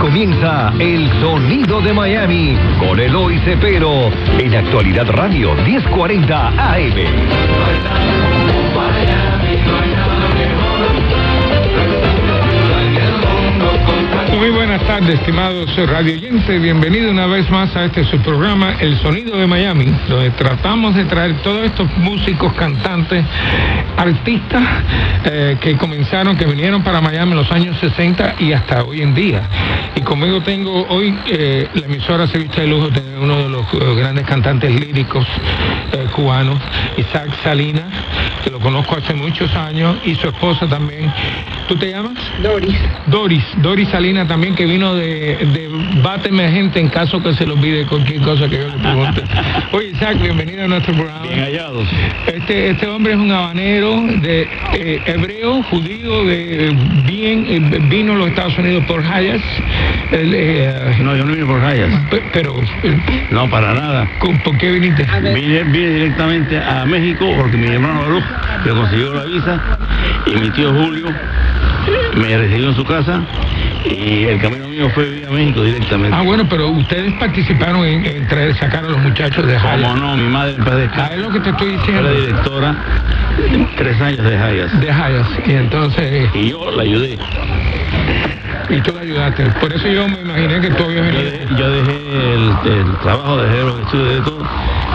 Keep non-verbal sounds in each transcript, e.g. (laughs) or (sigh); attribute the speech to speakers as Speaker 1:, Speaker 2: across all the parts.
Speaker 1: comienza El Sonido de Miami con Eloy Cepero en Actualidad Radio 1040 AM.
Speaker 2: Muy buenas tardes, estimados radio oyentes. Bienvenido una vez más a este su programa, El Sonido de Miami, donde tratamos de traer todos estos músicos, cantantes, artistas eh, que comenzaron, que vinieron para Miami en los años 60 y hasta hoy en día. Y conmigo tengo hoy eh, la emisora se viste de lujo, tener uno de los eh, grandes cantantes líricos cubanos, Isaac Salinas, que lo conozco hace muchos años, y su esposa también. ¿Tú te llamas?
Speaker 3: Doris.
Speaker 2: Doris, Doris Salinas también que vino de, de bate emergente en caso que se le olvide cualquier cosa que yo le pregunte. (laughs) Oye, Isaac, bienvenido a nuestro programa.
Speaker 4: Bien hallados.
Speaker 2: Este, este hombre es un habanero de eh, hebreo, judío, de bien, eh, vino a los Estados Unidos por Hayas. Él, eh,
Speaker 4: No, yo no vine por rayas.
Speaker 2: pe- pero, eh,
Speaker 4: No, para nada.
Speaker 2: ¿con- ¿por qué viniste?
Speaker 4: Vine, vine directamente a México porque mi hermano Baruch le consiguió la visa y mi tío Julio me recibió en su casa y el camino mío fue vía México directamente.
Speaker 2: Ah, bueno, pero ustedes participaron en, en traer, sacar a los muchachos de
Speaker 4: Como
Speaker 2: Hayas.
Speaker 4: no, mi madre
Speaker 2: Ah,
Speaker 4: padezca
Speaker 2: es lo que te estoy
Speaker 4: era
Speaker 2: diciendo.
Speaker 4: directora de tres años de Hayas
Speaker 2: De Hayas. Y entonces,
Speaker 4: y yo la ayudé.
Speaker 2: Y tú le ayudaste. Por eso yo me imaginé que tú habías
Speaker 4: Yo,
Speaker 2: venido.
Speaker 4: de- yo dejé el, el trabajo, dejé los estudios de todo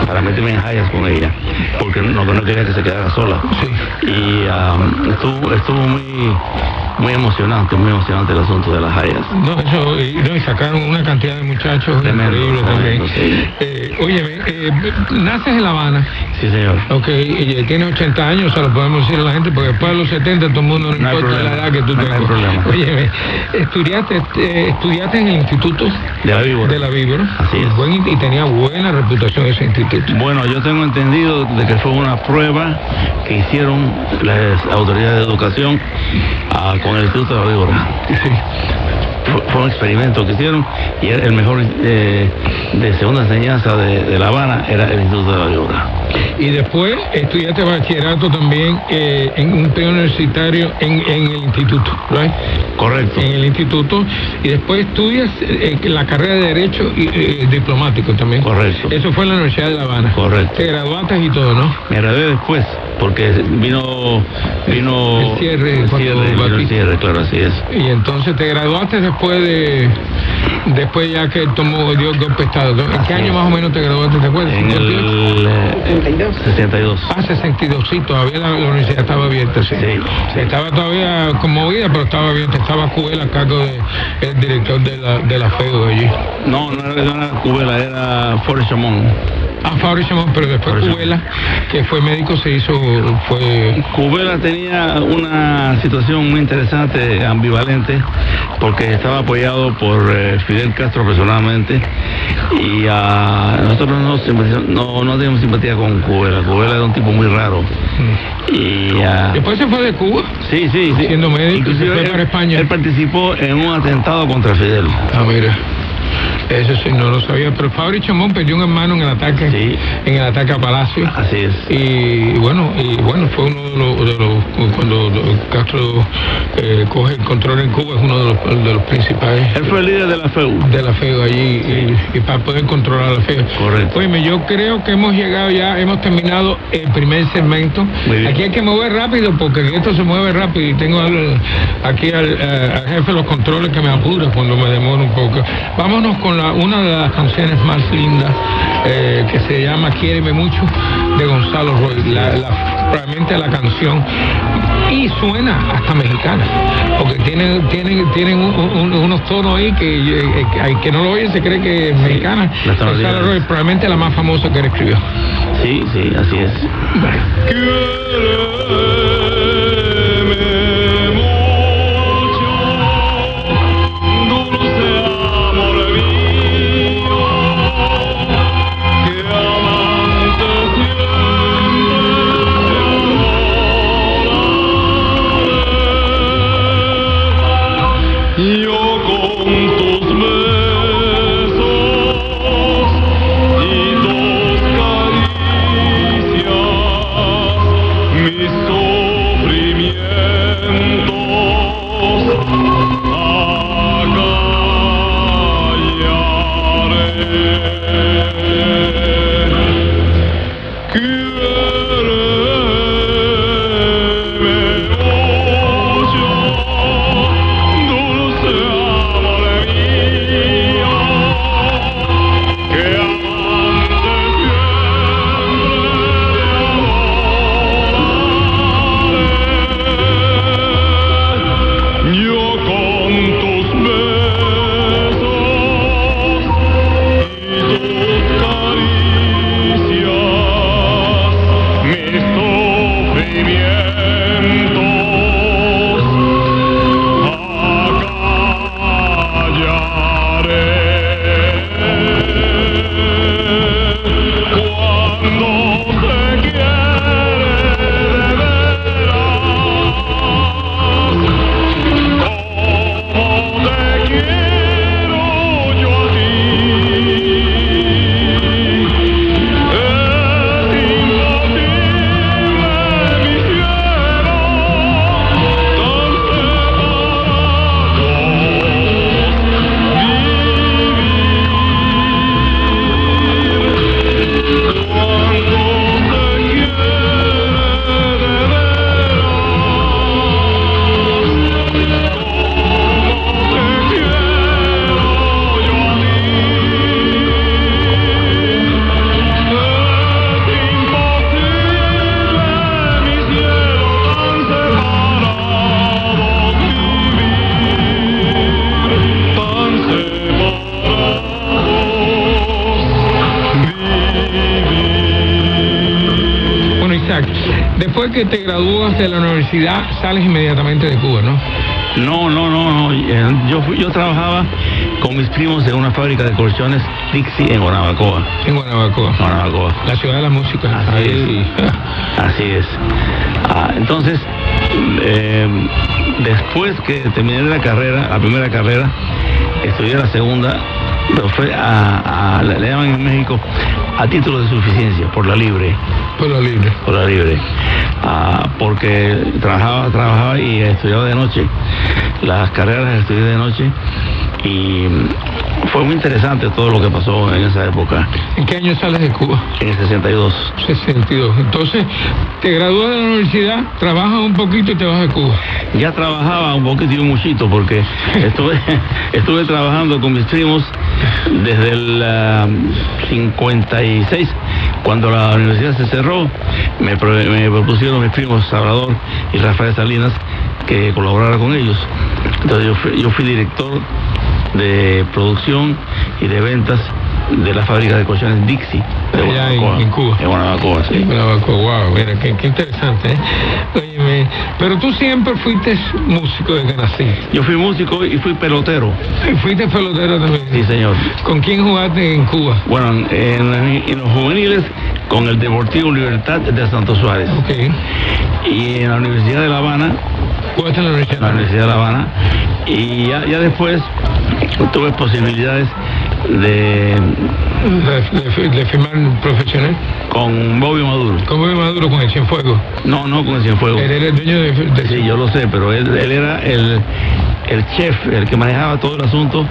Speaker 4: para meterme en Hayas con ella, porque no, no quería que se quedara sola.
Speaker 2: Sí.
Speaker 4: Y um, estuvo, estuvo muy, muy emocionante, muy emocionante el asunto de las Hayas.
Speaker 2: No, eso, y, no, y sacaron una cantidad de muchachos increíbles también.
Speaker 4: sí.
Speaker 2: Eh, óyeme, eh, naces en La Habana,
Speaker 4: Sí, señor.
Speaker 2: ok, y tienes 80 años, se lo podemos decir a la gente, porque después de los 70 todo el mundo no,
Speaker 4: No hay
Speaker 2: importa
Speaker 4: problema,
Speaker 2: la edad que tú
Speaker 4: no hay
Speaker 2: tengas.
Speaker 4: problema.
Speaker 2: Óyeme, estudiaste, eh, estudiaste en el Instituto
Speaker 4: De la víbora.
Speaker 2: de la Víbora,
Speaker 4: Así es.
Speaker 2: Buen- y tenía buena reputación ese instituto.
Speaker 4: Bueno, yo tengo entendido de que fue una prueba que hicieron las autoridades de educación ah, con el Instituto de la Víbora.
Speaker 2: Sí.
Speaker 4: Fue, fue un experimento que hicieron y el mejor eh, de segunda enseñanza de, de La Habana era el Instituto de la Víbora.
Speaker 2: Y después estudiaste bachillerato también eh, en un periodo universitario en, en el instituto, ¿right?
Speaker 4: Correcto.
Speaker 2: en el instituto y después estudias eh, la carrera de Derecho y, eh, Diplomático también.
Speaker 4: Correcto.
Speaker 2: Eso fue en la Universidad de La Habana.
Speaker 4: Correcto.
Speaker 2: Te graduaste y todo, ¿no?
Speaker 4: Me gradué después, porque vino, vino
Speaker 2: El cierre,
Speaker 4: el cierre, vino el cierre, claro, así es.
Speaker 2: Y entonces te graduaste después de, después ya que tomó dio golpe de Estado. ¿no? ¿En qué año más o menos te graduaste? ¿Te acuerdas?
Speaker 4: En el eh,
Speaker 3: 32.
Speaker 4: 62.
Speaker 2: Ah, 62, sí, todavía la, la universidad estaba abierta, sí.
Speaker 4: Sí.
Speaker 2: Estaba todavía conmovida, pero estaba abierta. Estaba Cubel a cargo del director de la, de la FEU allí.
Speaker 4: No, no era, no era Cubela, era Forrest Chamón.
Speaker 2: Ah, Fabio Simón, pero después. Cubela, que fue médico, se hizo, fue...
Speaker 4: Cubela tenía una situación muy interesante, ambivalente, porque estaba apoyado por eh, Fidel Castro personalmente y ah, nosotros no, no, no teníamos simpatía con Cubela. Cubela era un tipo muy raro. Y, ah,
Speaker 2: Después se fue de Cuba.
Speaker 4: sí, sí, sí.
Speaker 2: Siendo médico,
Speaker 4: Inclusive
Speaker 2: se fue
Speaker 4: él,
Speaker 2: para España.
Speaker 4: él participó en un atentado contra Fidel.
Speaker 2: Ah, mira. Eso sí, no lo sabía. Pero Fabio Chamón perdió un hermano en el ataque,
Speaker 4: Sí.
Speaker 2: en el ataque a Palacio.
Speaker 4: Así es.
Speaker 2: Y bueno, y bueno, fue uno de los, de los- cuando Castro eh, coge el control en Cuba, es uno de los, de los principales
Speaker 4: Él fue el líder de la FEU.
Speaker 2: de la FEO allí y, y para poder controlar la FEO.
Speaker 4: Correcto.
Speaker 2: Oye, yo creo que hemos llegado ya, hemos terminado el primer segmento. Aquí hay que mover rápido porque esto se mueve rápido y tengo al- aquí al, eh, al jefe de los controles que me apura cuando me demoro un poco. Vámonos con la, una de las canciones más lindas eh, que se llama Quiéreme mucho de Gonzalo Roy. La, la- realmente la canción y suena hasta mexicana porque tienen tienen tienen un- un- unos tonos ahí que, eh, que, hay- que no lo oye se cree que es mexicana
Speaker 4: tonalidades.
Speaker 2: Gonzalo Roy probablemente la más famosa que él escribió
Speaker 4: Sí, sí, así es.
Speaker 2: Universidad, sales inmediatamente de Cuba, ¿no?
Speaker 4: No, no, no, no. eh, Yo, yo trabajaba con mis primos en una fábrica de colchones Dixie en Guanabacoa.
Speaker 2: En Guanabacoa,
Speaker 4: Guanabacoa.
Speaker 2: la ciudad de la música.
Speaker 4: Así
Speaker 2: Ahí. (laughs)
Speaker 4: Así es. Ah, entonces, eh, después que terminé la carrera, la primera carrera, estudié la segunda, pero fue a, a- le llaman en México a título de suficiencia, por la libre,
Speaker 2: Por lo libre.
Speaker 4: por la libre. Ah, porque trabajaba, trabajaba y estudiaba de noche. Las carreras estudié de noche y fue muy interesante todo lo que pasó en esa época,
Speaker 2: ¿En qué año sales de Cuba?
Speaker 4: en el 62.
Speaker 2: 62. Entonces, te gradúas de la universidad, trabajas un poquito y te vas de Cuba.
Speaker 4: Ya trabajaba un poquito y un muchito porque (laughs) estuve, (laughs) estuve trabajando con mis primos desde el ah, 56, cuando la universidad se cerró, me, me propusieron mis primos Salvador y Rafael Salinas que colaborara con ellos. Entonces yo fui, yo fui director de producción y de ventas de la fábrica de colchones Dixie de
Speaker 2: Allá en- en Cuba.
Speaker 4: En Guanabacoa, sí.
Speaker 2: Guanabacoa, wow, mira, qué, qué interesante, ¿eh? Óyeme, pero tú siempre fuiste músico desde que naciste.
Speaker 4: Yo fui músico y fui pelotero.
Speaker 2: Y fuiste pelotero también.
Speaker 4: Sí, señor.
Speaker 2: ¿Con quién jugaste en Cuba?
Speaker 4: Bueno, en, en los juveniles con el Deportivo Libertad de Santo Suárez.
Speaker 2: Ok.
Speaker 4: Y en la Universidad de La Habana,
Speaker 2: ¿Jugaste en la? Universidad
Speaker 4: de La Habana. Y ya, ya después tuve posibilidades de
Speaker 2: firmar profesional.
Speaker 4: con Bobby Maduro.
Speaker 2: ¿Cómo me maduro con el Cienfuegos?
Speaker 4: No, no con el Cienfuegos.
Speaker 2: Él era el dueño de... de-
Speaker 4: Sí, yo lo sé, pero él, él era el, el chef, el que manejaba todo el asunto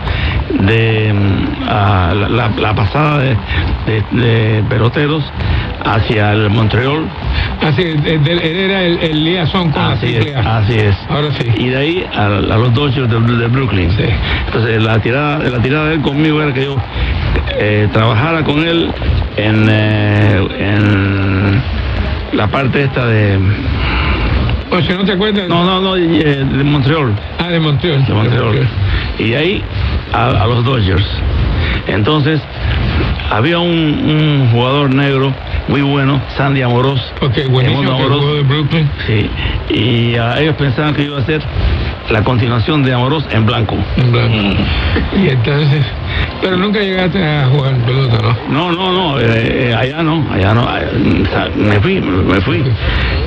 Speaker 4: de mm, la, la- la pasada de, de- de peloteros hacia el Montreal.
Speaker 2: Así, él, él- era el, el liaison con
Speaker 4: Así
Speaker 2: la
Speaker 4: es, así es.
Speaker 2: Ahora sí.
Speaker 4: Y de ahí a, a los Dodgers de, de Brooklyn.
Speaker 2: Sí.
Speaker 4: Entonces la tirada, la tirada de él conmigo era que yo eh, trabajara con él en, eh, en la parte esta de...
Speaker 2: O si no te acuerdas...
Speaker 4: No, no, no, eh, de Montreal.
Speaker 2: Ah, de Montreal.
Speaker 4: de Montreal. Y de ahí a, a los Dodgers. Entonces, había un, un jugador negro muy bueno, Sandy.
Speaker 2: Ok,
Speaker 4: Edmundo
Speaker 2: buenísimo que
Speaker 4: Amorós.
Speaker 2: jugó de Brooklyn.
Speaker 4: Sí, y ah, ellos pensaban que iba a ser la continuación de Amorós en blanco.
Speaker 2: En blanco. Y entonces... Pero nunca llegaste a jugar pelota, ¿no?
Speaker 4: No, no, no, eh, eh, allá no, allá no, sea, me fui, me fui,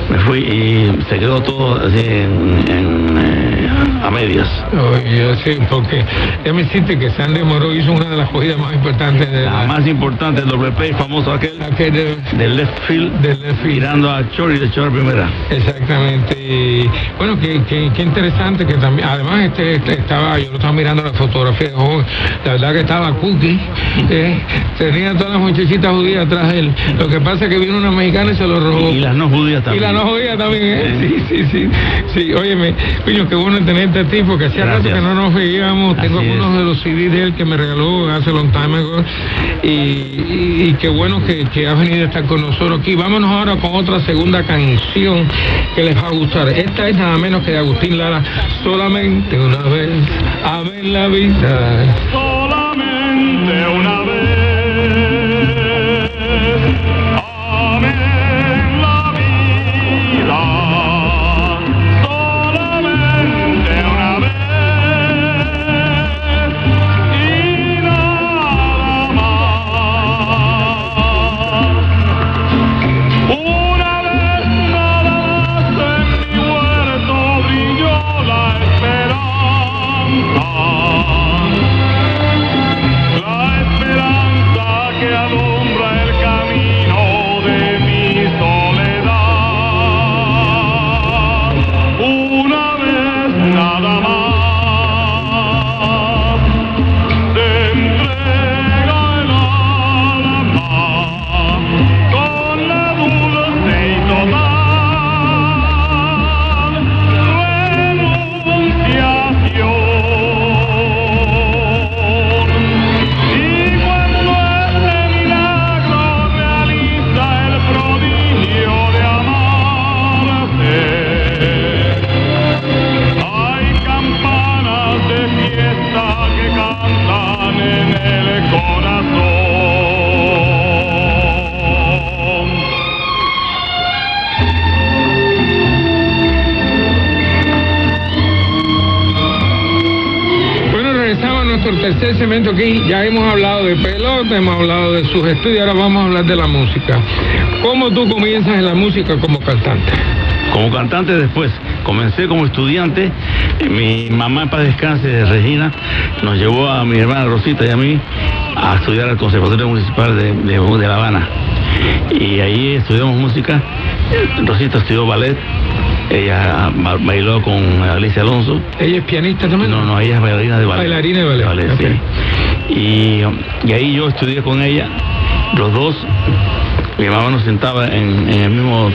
Speaker 4: me fui y se quedó todo así en, en, eh, a medias.
Speaker 2: Oye, yo sí, porque ya me hiciste que Sandy Moró hizo una de las cogidas más importantes de
Speaker 4: La
Speaker 2: la...
Speaker 4: más importante, el doble play famoso aquel
Speaker 2: aquel de-
Speaker 4: del left field,
Speaker 2: del left field.
Speaker 4: tirando a Chori de Chori primera.
Speaker 2: Exactamente. Y, bueno, qué, qué, qué interesante que también, además este, este estaba, yo lo estaba mirando la fotografía, oh, la verdad que estaba cookie, (laughs) eh, tenía todas las muchachitas judías atrás de él. Lo que pasa es que vino una mexicana y se lo robó.
Speaker 4: Y las no judías
Speaker 2: Y
Speaker 4: también.
Speaker 2: la no judía también, ¿eh? Sí, sí, sí. Sí, óyeme, coño, qué bueno tenerte a ti, porque hacía rato
Speaker 4: Gracias.
Speaker 2: que no nos veíamos. Tengo
Speaker 4: Así es.
Speaker 2: algunos de los CDs de él que me regaló hace long time ago. Y, y- y qué bueno que, que has venido a estar con nosotros aquí. Vámonos ahora con otra segunda canción que les va a gustar. Esta es nada menos que de Agustín Lara, solamente una vez, a ver la vida.
Speaker 5: solamente una vez.
Speaker 2: Tercer segmento aquí. Ya hemos hablado de pelota, hemos hablado de sus estudios, ahora vamos a hablar de la música. ¿Cómo tú comienzas en la música como cantante?
Speaker 4: Como cantante después, comencé como estudiante, mi mamá paz descanse, Regina, nos llevó a mi hermana Rosita y a mí a estudiar al Conservatorio Municipal de, de- de La Habana. Y ahí estudiamos música, Rosita estudió ballet, ella ba- bailó con Alicia Alonso,
Speaker 2: ¿Ella es pianista también?
Speaker 4: no, no, ella es bailarina de ballet.
Speaker 2: Bailarina de ballet,
Speaker 4: sí. Y, y ahí yo estudié con ella, los dos. Mi mamá nos sentaba en, en el mismo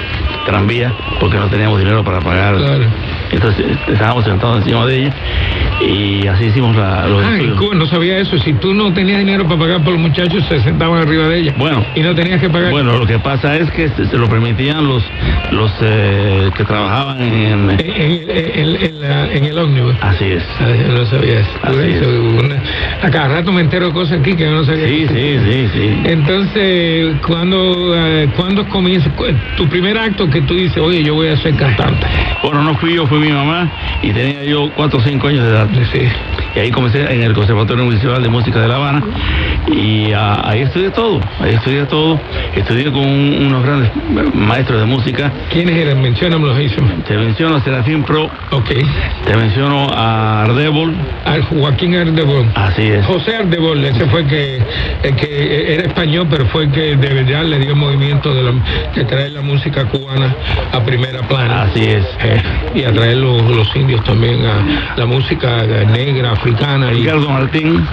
Speaker 4: tranvía porque no teníamos dinero para pagar.
Speaker 2: Claro.
Speaker 4: Entonces estábamos sentados encima de ella y así hicimos la- los
Speaker 2: Ah, en
Speaker 4: estudios.
Speaker 2: Cuba no sabía eso. Si tú no tenías dinero para pagar por los muchachos, se sentaban arriba de ella.
Speaker 4: Bueno.
Speaker 2: Y no tenías que pagar.
Speaker 4: Bueno, lo que pasa es que se, se lo permitían los, los eh, que trabajaban en...
Speaker 2: En, en- en- en la- en el ómnibus.
Speaker 4: Así es.
Speaker 2: Ah, yo no sabía eso.
Speaker 4: Así
Speaker 2: Por eso,
Speaker 4: es.
Speaker 2: una- a cada rato me entero cosas aquí que yo no sabía.
Speaker 4: Sí, sí, sí, sí.
Speaker 2: Entonces, cuando eh, ¿cuándo comienza tu primer acto que tú dices, oye, yo voy a ser cantante?
Speaker 4: Bueno, no fui yo, fue mi mamá y tenía yo 4 o 5 años de edad.
Speaker 2: Sí.
Speaker 4: Y ahí comencé en el Conservatorio Municipal de Música de La Habana y ah, ahí estudié todo, ahí estudié todo, estudié con un- unos grandes maestros de música.
Speaker 2: ¿Quiénes eran? Menciónamelos ahí.
Speaker 4: Te menciono a Serafín Pro,
Speaker 2: Ok.
Speaker 4: te menciono a Ardebol,
Speaker 2: Al Joaquín Ardebol.
Speaker 4: así es.
Speaker 2: José Ardebol, ese fue que, el que era español, pero fue el que de verdad le dio movimiento de, la- de traer la música cubana a primera plana.
Speaker 4: Así es.
Speaker 2: Eh, y a traer los, los indios también a la música negra, africana. Y,
Speaker 4: Ricardo Martín,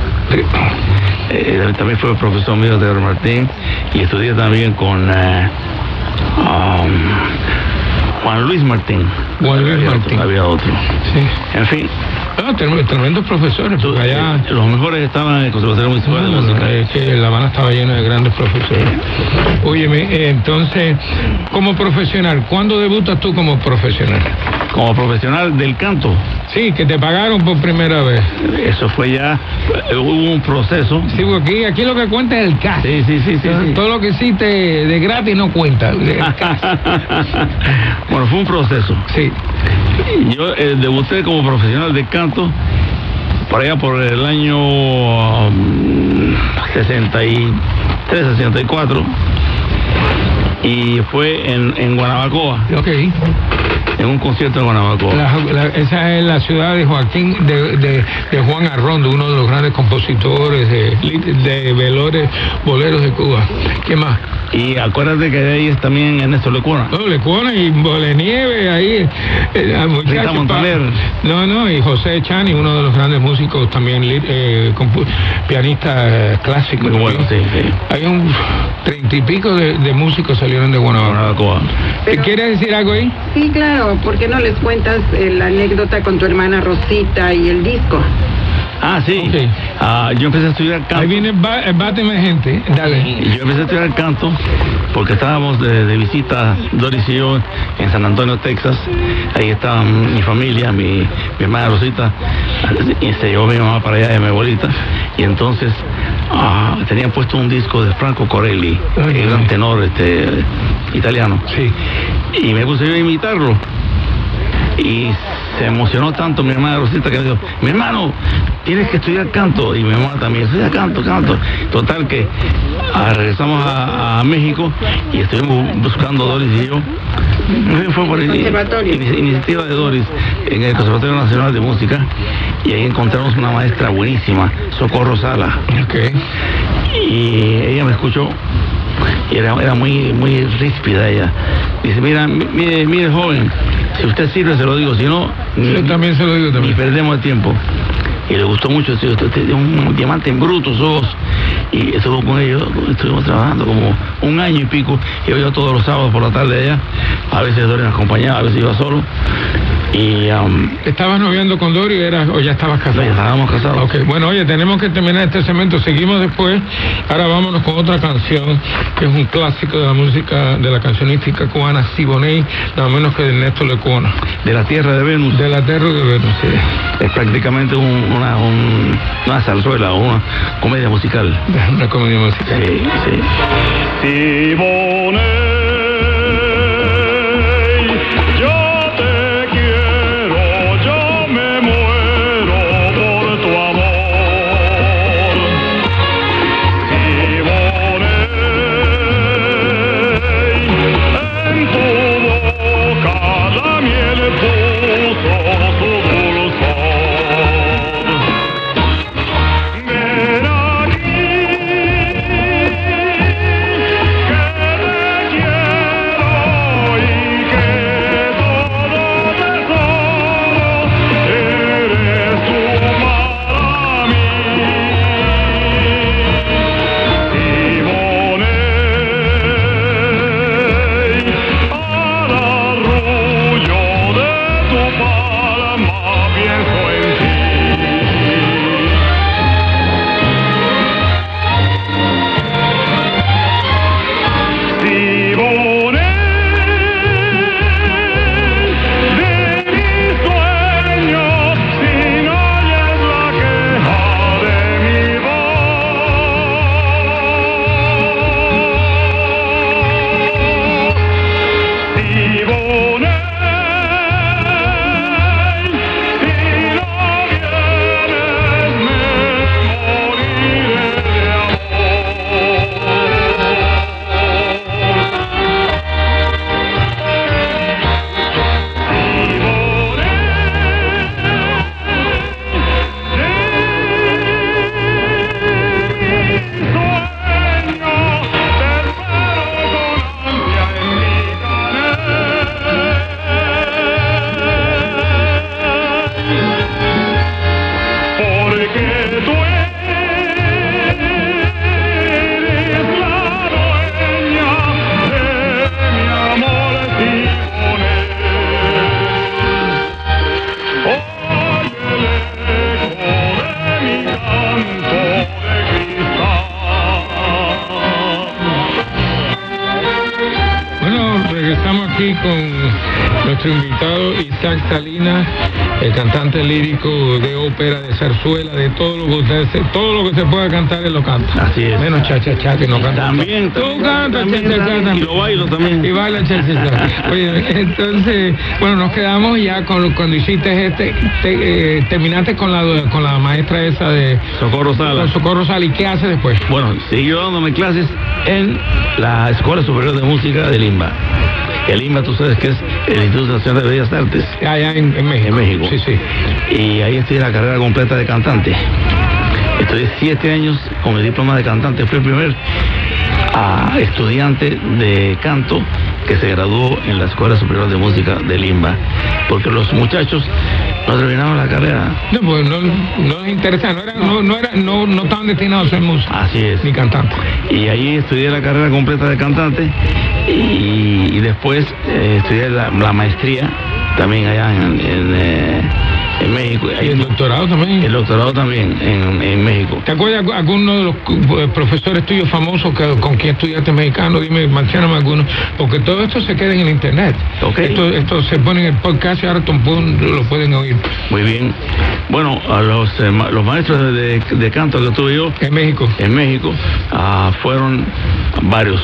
Speaker 4: eh, también fue profesor mío de Martín y estudié también con eh, um, Juan Luis Martín.
Speaker 2: Juan Luis
Speaker 4: Había otro,
Speaker 2: Martín.
Speaker 4: había otro.
Speaker 2: sí.
Speaker 4: En fin,
Speaker 2: Ah, trem- tremendos profesores, allá...
Speaker 4: eh, los mejores estaban en el Conservatorio Municipal de
Speaker 2: no, es que La Habana estaba llena de grandes profesores. Óyeme, eh, entonces, como profesional, ¿cuándo debutas tú como profesional?
Speaker 4: Como profesional del canto,
Speaker 2: Sí, que te pagaron por primera vez.
Speaker 4: eso fue ya, eh, hubo un proceso.
Speaker 2: Sí, porque aquí, aquí lo que cuenta es el cash.
Speaker 4: Sí, sí, sí, sí. sí.
Speaker 2: Todo lo que hiciste de gratis no cuenta. (laughs) (laughs)
Speaker 4: Bueno, fue un proceso.
Speaker 2: Sí.
Speaker 4: Yo eh, debuté como profesional de canto por allá por el año um, 63, 64 y fue en, en Guanabacoa,
Speaker 2: Ok.
Speaker 4: en un concierto en Guanabacoa.
Speaker 2: La- la- esa es la ciudad de Joaquín, de, de- de Juan Arrondo, uno de los grandes compositores de, de velores, boleros de Cuba. ¿Qué más?
Speaker 4: Y acuérdate que de ahí es también Ernesto Lecuona.
Speaker 2: No, le ponen y Bolenieve ahí. eh,
Speaker 4: Rita Montaner.
Speaker 2: pa- No, no, y José Chani, uno de los grandes músicos también, eh, pianista eh, clásico.
Speaker 4: Muy bueno, sí, sí.
Speaker 2: Hay un treinta y pico de, de músicos salieron de Guanajuato.
Speaker 4: Guanabacoa.
Speaker 2: ¿Te quieres decir algo ahí?
Speaker 3: Sí, claro. ¿Por qué no les cuentas eh, la anécdota con tu hermana Rosita y el disco?
Speaker 4: Ah, sí. Ah, yo empecé a estudiar canto.
Speaker 2: Ahí viene ba- eh, Báteme Gente. Dale.
Speaker 4: Y Yo empecé a estudiar canto porque estábamos de, de visita, Doris y yo, en San Antonio, Texas. Ahí estaba mi familia, mi, mi hermana Rosita, y se llevó mi mamá para allá y mi abuelita. Y entonces ah, tenían puesto un disco de Franco Corelli, un
Speaker 2: ay.
Speaker 4: tenor este, italiano.
Speaker 2: Sí.
Speaker 4: Y me puse yo a imitarlo. Y se emocionó tanto mi hermana Rosita que me dijo, mi hermano, tienes que estudiar canto. Y mi mamá también, estudia canto, canto. Total que ah, regresamos a, a México y estuvimos buscando Doris y yo. Fue por
Speaker 3: Conservatorio.
Speaker 4: ini- iniciativa de Doris en el Conservatorio Nacional de Música y ahí encontramos una maestra buenísima, Socorro Sala
Speaker 2: Ok.
Speaker 4: y ella me escuchó y era, era muy muy ríspida ella. Dice mira mi- mire mire joven si usted sirve se lo digo si no
Speaker 2: Yo
Speaker 4: ni,
Speaker 2: también se lo digo
Speaker 4: ni
Speaker 2: también.
Speaker 4: perdemos el tiempo y le gustó mucho usted tiene un diamante en bruto sos y estuvo con ellos estuvimos trabajando como un año y pico. Iba yo todos los sábados por la tarde allá. A veces Dori me acompañaba a veces iba solo y um,
Speaker 2: ¿Estabas noviando con Dori o, eras- o ya estabas casado?
Speaker 4: no, ya estábamos casados
Speaker 2: Ok, bueno, oye, tenemos que terminar este segmento. Seguimos después. Ahora vámonos con otra canción que es un clásico de la música de la cancionística cubana, Siboney, nada menos que de Ernesto Lecuona.
Speaker 4: de la tierra de Venus
Speaker 2: De la tierra de Venus, sí.
Speaker 4: es prácticamente un- una, un- una zarzuela o una comedia musical. (laughs)
Speaker 2: Una comedia musical.
Speaker 4: Sí, sí.
Speaker 5: Siboney,
Speaker 2: se- todo lo que se pueda cantar él lo canta.
Speaker 4: Así es.
Speaker 2: Menos cha cha cha que no canta.
Speaker 4: También,
Speaker 2: Tú cantas cha
Speaker 4: también,
Speaker 2: cha cha
Speaker 4: también,
Speaker 2: también.
Speaker 4: y lo bailo también.
Speaker 2: Y baila cha cha cha. Oye, entonces, bueno, nos quedamos ya con cuando hiciste este, te- eh, terminaste con la con la maestra esa de
Speaker 4: Socorro Sala.
Speaker 2: Socorro Sala y qué hace después.
Speaker 4: Bueno, siguió dándome clases en la Escuela Superior de Música de Limba. El Limba, tú sabes que es el Instituto Nacional de Bellas Artes
Speaker 2: Allá en, en México.
Speaker 4: en México.
Speaker 2: Sí, sí.
Speaker 4: Y ahí estudié la carrera completa de cantante. Estudié siete años con el diploma de cantante. Fui el primer ah, estudiante de canto que se graduó en la Escuela Superior de Música de Limba. Porque los muchachos no terminaban la carrera.
Speaker 2: No, pues no, no les interesa, no, era, no, no, era, no, no estaban destinados a ser músicos
Speaker 4: Así es.
Speaker 2: ni cantantes.
Speaker 4: Y ahí estudié la carrera completa de cantante y, y después eh, estudié la, la maestría también allá en, en, eh, en México.
Speaker 2: Y el doctorado también.
Speaker 4: el doctorado también en, en México.
Speaker 2: ¿Te acuerdas de alguno de los eh, profesores tuyos famosos que, con quien estudiaste mexicano? Dime, mencióname alguno. Porque todo esto se queda en el internet.
Speaker 4: Ok.
Speaker 2: Esto, esto se pone en el podcast y ahora lo pueden oír.
Speaker 4: Muy bien. Bueno, a los, eh, los maestros de, de canto que tuve yo
Speaker 2: En México.
Speaker 4: en México ah, fueron varios.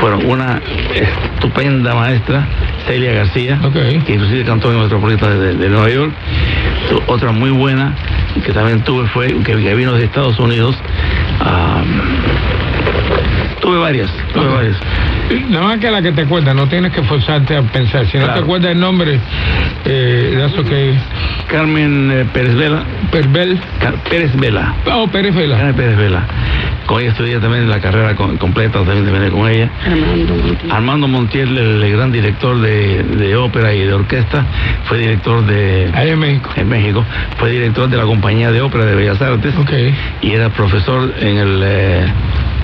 Speaker 4: Fueron una estupenda maestra, Celia García,
Speaker 2: Ok.
Speaker 4: que inclusive cantó en el Metropolitana de, de Nueva York. Otra muy buena que también tuve fue que, vino de Estados Unidos. ah, tuve varias, tuve varias.
Speaker 2: Nada más que la que te acuerdas, no tienes que forzarte a pensar. Si no
Speaker 4: Claro.
Speaker 2: te acuerdas el nombre, eh, de eso que.
Speaker 4: Carmen eh, Pérez Vela,
Speaker 2: Perbel.
Speaker 4: Ca- Pérez Vela,
Speaker 2: Oh, Pérez Vela.
Speaker 4: Carmen Pérez Vela. Con ella estudié también la carrera con- completa, también terminé con ella.
Speaker 3: Armando Montiel.
Speaker 4: Armando Montiel, el, el gran director de, de ópera y de orquesta, fue director de
Speaker 2: Allá en México.
Speaker 4: en México, fue director de la compañía de ópera de Bellas Artes
Speaker 2: Ok.
Speaker 4: y era profesor en el eh,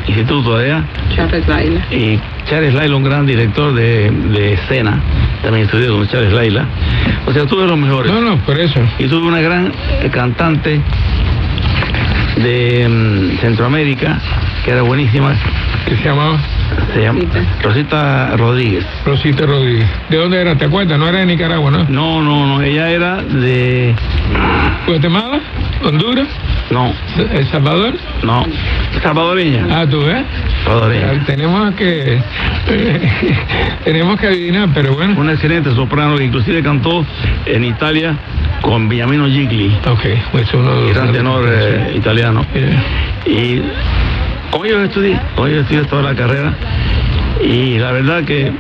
Speaker 4: instituto allá.
Speaker 3: Charles Laila.
Speaker 4: Y Charles Laila, un gran director de, de escena, también estudié con Charles Laila. O sea, tuve los mejores.
Speaker 2: No, no, por eso.
Speaker 4: Y tuve una gran eh, cantante de mm, Centroamérica, que era buenísima,
Speaker 2: Que se llamaba
Speaker 4: se llama
Speaker 3: Rosita.
Speaker 4: Rosita Rodríguez.
Speaker 2: Rosita Rodríguez. ¿De dónde era? ¿Te acuerdas? No era de Nicaragua, ¿no?
Speaker 4: No, no, no, ella era de...
Speaker 2: Guatemala, Honduras,
Speaker 4: No,
Speaker 2: El Salvador.
Speaker 4: no, salvadoreña.
Speaker 2: Ah, tú ves.
Speaker 4: Salvadoreña.
Speaker 2: Tenemos que (laughs) tenemos que adivinar, pero bueno.
Speaker 4: Una excelente soprano que inclusive cantó en Italia con Beniamino Gigli,
Speaker 2: Ok, pues uno de los
Speaker 4: gran tenor eh, italiano. Y con ellos estudié, con ellos estudié toda la carrera. Y la verdad que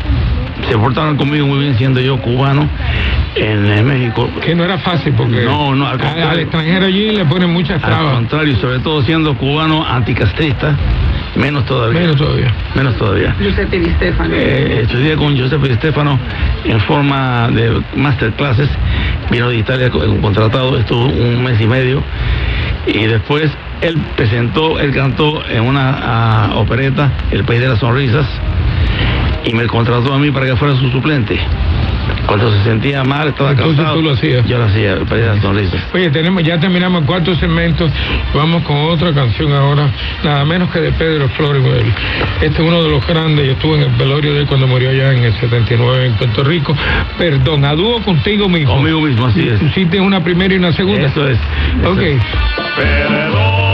Speaker 4: se portaron conmigo muy bien siendo yo cubano en, México.
Speaker 2: que no era fácil porque
Speaker 4: No, no, al
Speaker 2: al, al extranjero allí le ponen muchas
Speaker 4: Al
Speaker 2: trabas.
Speaker 4: contrario, sobre todo siendo cubano anticastrista, menos todavía.
Speaker 2: Menos todavía.
Speaker 4: Menos todavía.
Speaker 3: Giuseppe Di Stefano.
Speaker 4: Eh, estudié con Giuseppe Di Stefano en forma de masterclasses. Vino de Italia con- contratado, estuvo un mes y medio. Y después él presentó, él cantó en una opereta, El País de las Sonrisas, y me contrató a mí para que fuera su suplente. Cuando se sentía mal, estaba
Speaker 2: Entonces
Speaker 4: cansado.
Speaker 2: tú lo hacías.
Speaker 4: Yo lo hacía, El País de las Sonrisas.
Speaker 2: Oye, tenemos, ya terminamos el cuarto segmento. Vamos con otra canción ahora, nada menos que de Pedro Flores. Bueno, Este es uno de los grandes. Yo estuve en el velorio de él cuando murió allá en el 79 en Puerto Rico. Perdón, a dúo contigo mismo.
Speaker 4: Conmigo mismo, así es.
Speaker 2: Hiciste una primera y una segunda.
Speaker 4: Eso es. eso
Speaker 2: Ok.
Speaker 4: es.
Speaker 5: Perdón,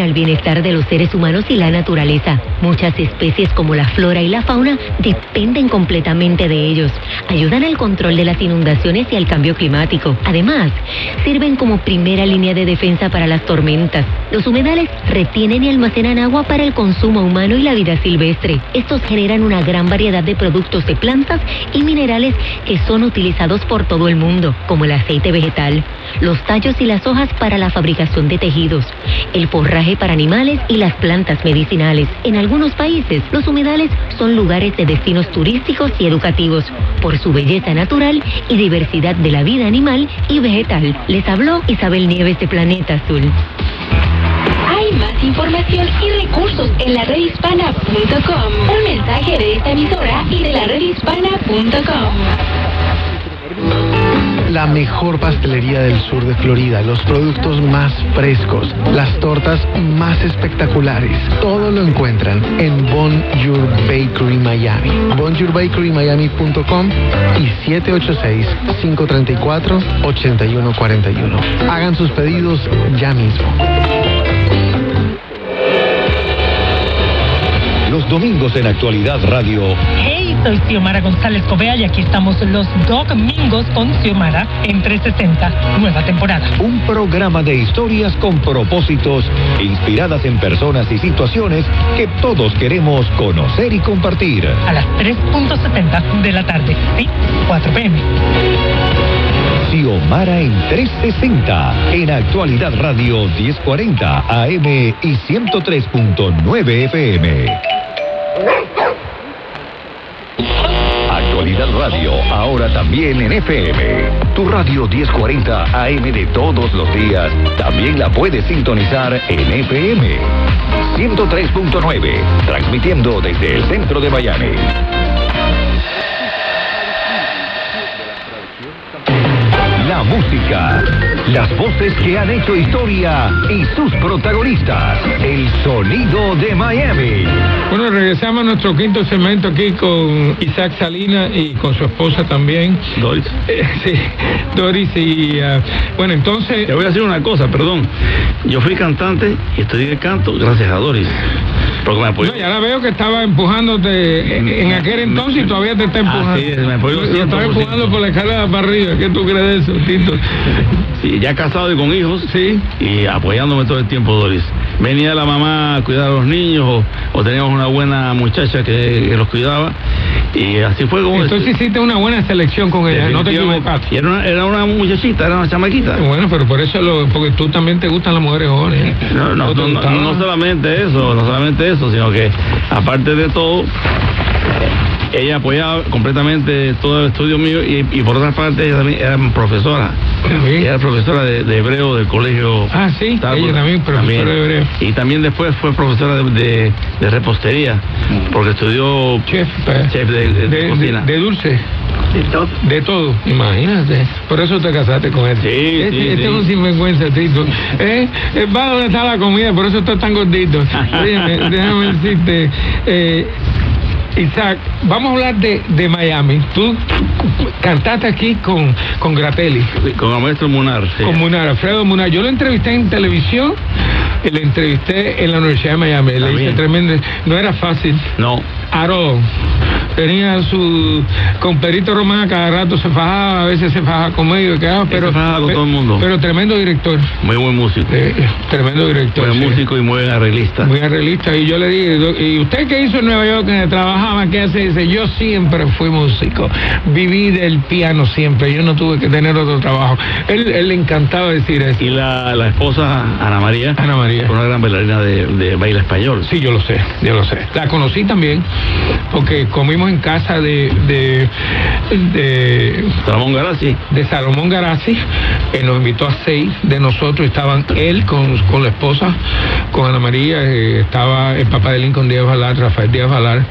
Speaker 6: al bienestar de los seres humanos y la naturaleza. Muchas especies como la flora y la fauna dependen completamente de ellos. Ayudan al control de las inundaciones y al cambio climático. Además, sirven como primera línea de defensa para las tormentas. Los humedales retienen y almacenan agua para el consumo humano y la vida silvestre. Estos generan una gran variedad de productos de plantas y minerales que son utilizados por todo el mundo, como el aceite vegetal, los tallos y las hojas para la fabricación de tejidos, el forraje para animales y las plantas medicinales. En algunos países, los humedales son lugares de destinos turísticos y educativos por su belleza natural y diversidad de la vida animal y vegetal. Les habló Isabel Nieves de Planeta Azul.
Speaker 7: Hay más información y recursos en la redhispana.com. Un mensaje de esta emisora y de la redhispana.com.
Speaker 8: La mejor pastelería del sur de Florida, los productos más frescos, las tortas más espectaculares. Todo lo encuentran en Bonjour Bakery Miami. BonjourBakeryMiami.com y 786-534-8141. Hagan sus pedidos ya mismo.
Speaker 1: Los domingos en Actualidad Radio,
Speaker 9: Hey, soy Xiomara González Covea y aquí estamos los domingos con Xiomara en 360, nueva temporada.
Speaker 1: un programa de historias con propósitos, inspiradas en personas y situaciones que todos queremos conocer y compartir.
Speaker 9: A las 3.70 de la tarde, sí, 4 pm.
Speaker 1: Xiomara en 360, en Actualidad Radio 1040 AM y 103.9 FM. Actualidad Radio, ahora también en FM. Tu radio 1040 AM de todos los días, también la puedes sintonizar en FM. 103.9, transmitiendo desde el centro de Miami. La música, las voces que han hecho historia y sus protagonistas. El sonido de Miami.
Speaker 2: Bueno, regresamos a nuestro quinto segmento aquí con Isaac Salinas y con su esposa también.
Speaker 4: Doris.
Speaker 2: Eh, sí, Doris y... ah, bueno, entonces...
Speaker 4: Te voy a decir una cosa, perdón. Yo fui cantante y estudié canto gracias a Doris. Porque me apoyó.
Speaker 2: No, ya la veo que estaba empujándote en, en aquel entonces y todavía te está empujando.
Speaker 4: Así es, me apoyó
Speaker 2: Lo- estaba
Speaker 4: 100%.
Speaker 2: empujando por la escalera para arriba. ¿Qué tú crees de eso, Tito?
Speaker 4: Sí, ya casado y con hijos.
Speaker 2: Sí.
Speaker 4: Y apoyándome todo el tiempo, Doris. Venía la mamá a cuidar a los niños o, o teníamos una buena muchacha que, que los cuidaba. Y así fue como...
Speaker 2: Entonces hiciste una buena selección con ella, no te equivocaste.
Speaker 4: Era una, era una muchachita, era una chamaquita.
Speaker 2: Bueno, pero por eso, lo, porque tú también te gustan las mujeres jóvenes. ¿eh?
Speaker 4: No, no, no, no, no solamente eso, no solamente eso, sino que aparte de todo, ella apoyaba completamente todo el estudio mío y, y por otra parte ella también era profesora.
Speaker 2: También.
Speaker 4: Ella era profesora de, de hebreo del colegio.
Speaker 2: Ah, sí, ella también, profesora de hebreo.
Speaker 4: Y también después fue profesora de, de- de repostería, porque estudió
Speaker 2: Chef, eh,
Speaker 4: chef de, de- de
Speaker 2: de,
Speaker 4: cocina.
Speaker 2: de- de dulce. De todo, imagínate. Por eso te casaste con él.
Speaker 4: Sí,
Speaker 2: este,
Speaker 4: sí,
Speaker 2: este
Speaker 4: sí.
Speaker 2: es un sinvergüenza, Tito. ¿Eh? Eh, Va donde está la comida, por eso estás tan gordito. (laughs) Déjame decirte. eh, Isaac, vamos a hablar de, de Miami. Tú cantaste aquí con, con Gratelli,
Speaker 4: con el maestro Munar. sí.
Speaker 2: con Munar, Alfredo Munar. Yo lo entrevisté en televisión y le entrevisté en la Universidad de Miami. Le hice tremendo. No era fácil.
Speaker 4: No,
Speaker 2: Aro tenía su con Perito Román cada rato se fajaba, a veces se fajaba conmigo, quedaba, pero
Speaker 4: se fajaba con todo el mundo.
Speaker 2: Pero tremendo director,
Speaker 4: muy buen músico.
Speaker 2: eh, tremendo director.
Speaker 4: buen
Speaker 2: sí.
Speaker 4: músico y muy arreglista.
Speaker 2: Muy arreglista. Y yo le dije, "Do- ¿y usted qué hizo en Nueva York? Que trabajaba, ¿qué hace? Dice, yo siempre fui músico. Viví del piano siempre. Yo no tuve que tener otro trabajo. Él, él le encantaba decir eso.
Speaker 4: Y la, la esposa Ana María.
Speaker 2: Ana María.
Speaker 4: Una gran bailarina de, de baile español.
Speaker 2: Sí, yo lo sé, yo lo sé. La conocí también porque comimos en casa de, de, de,
Speaker 4: Salomón Garazzi.
Speaker 2: de Salomón Garazzi. Él nos invitó a seis de nosotros. Estaban él con, con la esposa, con Ana María. eh, estaba el papá de Lincoln Díaz Valar, Rafael Díaz Valar.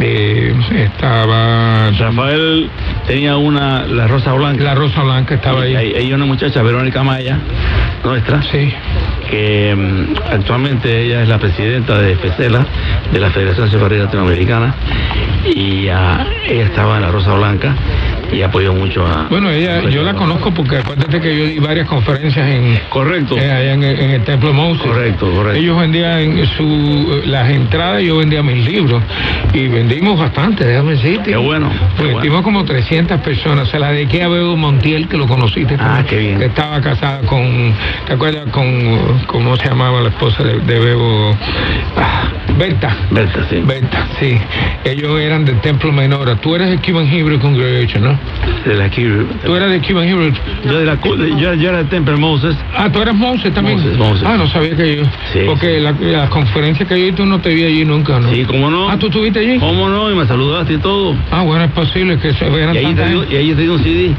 Speaker 2: Eh, estaba
Speaker 4: Rafael tenía una, la Rosa Blanca.
Speaker 2: la Rosa Blanca, estaba ahí.
Speaker 4: Hay, hay una muchacha, Verónica Maya, nuestra,
Speaker 2: Sí.
Speaker 4: que mm, actualmente ella es la presidenta de FECELA, de la Federación Ciudadana Latinoamericana, y ah, ella estaba en la Rosa Blanca y apoyó mucho a...
Speaker 2: Bueno, ella, yo la conozco porque acuérdate que yo di varias conferencias en,
Speaker 4: Correcto.
Speaker 2: eh, allá en, el- en el Templo Moses.
Speaker 4: Correcto, correcto.
Speaker 2: Ellos vendían su, las entradas, yo vendía mis libros y vendimos bastante, déjame decirte.
Speaker 4: Qué bueno,
Speaker 2: Pues Vendimos como 300 personas. Se la dediqué a Bebo Montiel, que lo conociste.
Speaker 4: Ah, qué bien.
Speaker 2: Que estaba casada con, ¿te acuerdas? Con, ¿cómo se llamaba la esposa de, de Bebo? Ah, Berta.
Speaker 4: Berta, sí.
Speaker 2: Berta, sí. Ellos eran del Templo Menora. Tú eres de Cuban Hebrew Congregation, ¿no?
Speaker 4: De la aquí,
Speaker 2: Tú eras de Cuban
Speaker 4: yo, de la, yo, yo era de Temple Moses.
Speaker 2: Ah, tú eres Moses también.
Speaker 4: Moses, Moses.
Speaker 2: Ah, no sabía que yo.
Speaker 4: Sí,
Speaker 2: Porque la, la conferencia que yo tú no te vi allí nunca, ¿no?
Speaker 4: Sí, cómo no.
Speaker 2: Ah, ¿tú estuviste allí?
Speaker 4: ¿Cómo no? Y me saludaste y todo.
Speaker 2: Ah, bueno, es posible que se vean
Speaker 4: Y ahí, te y ahí te un CD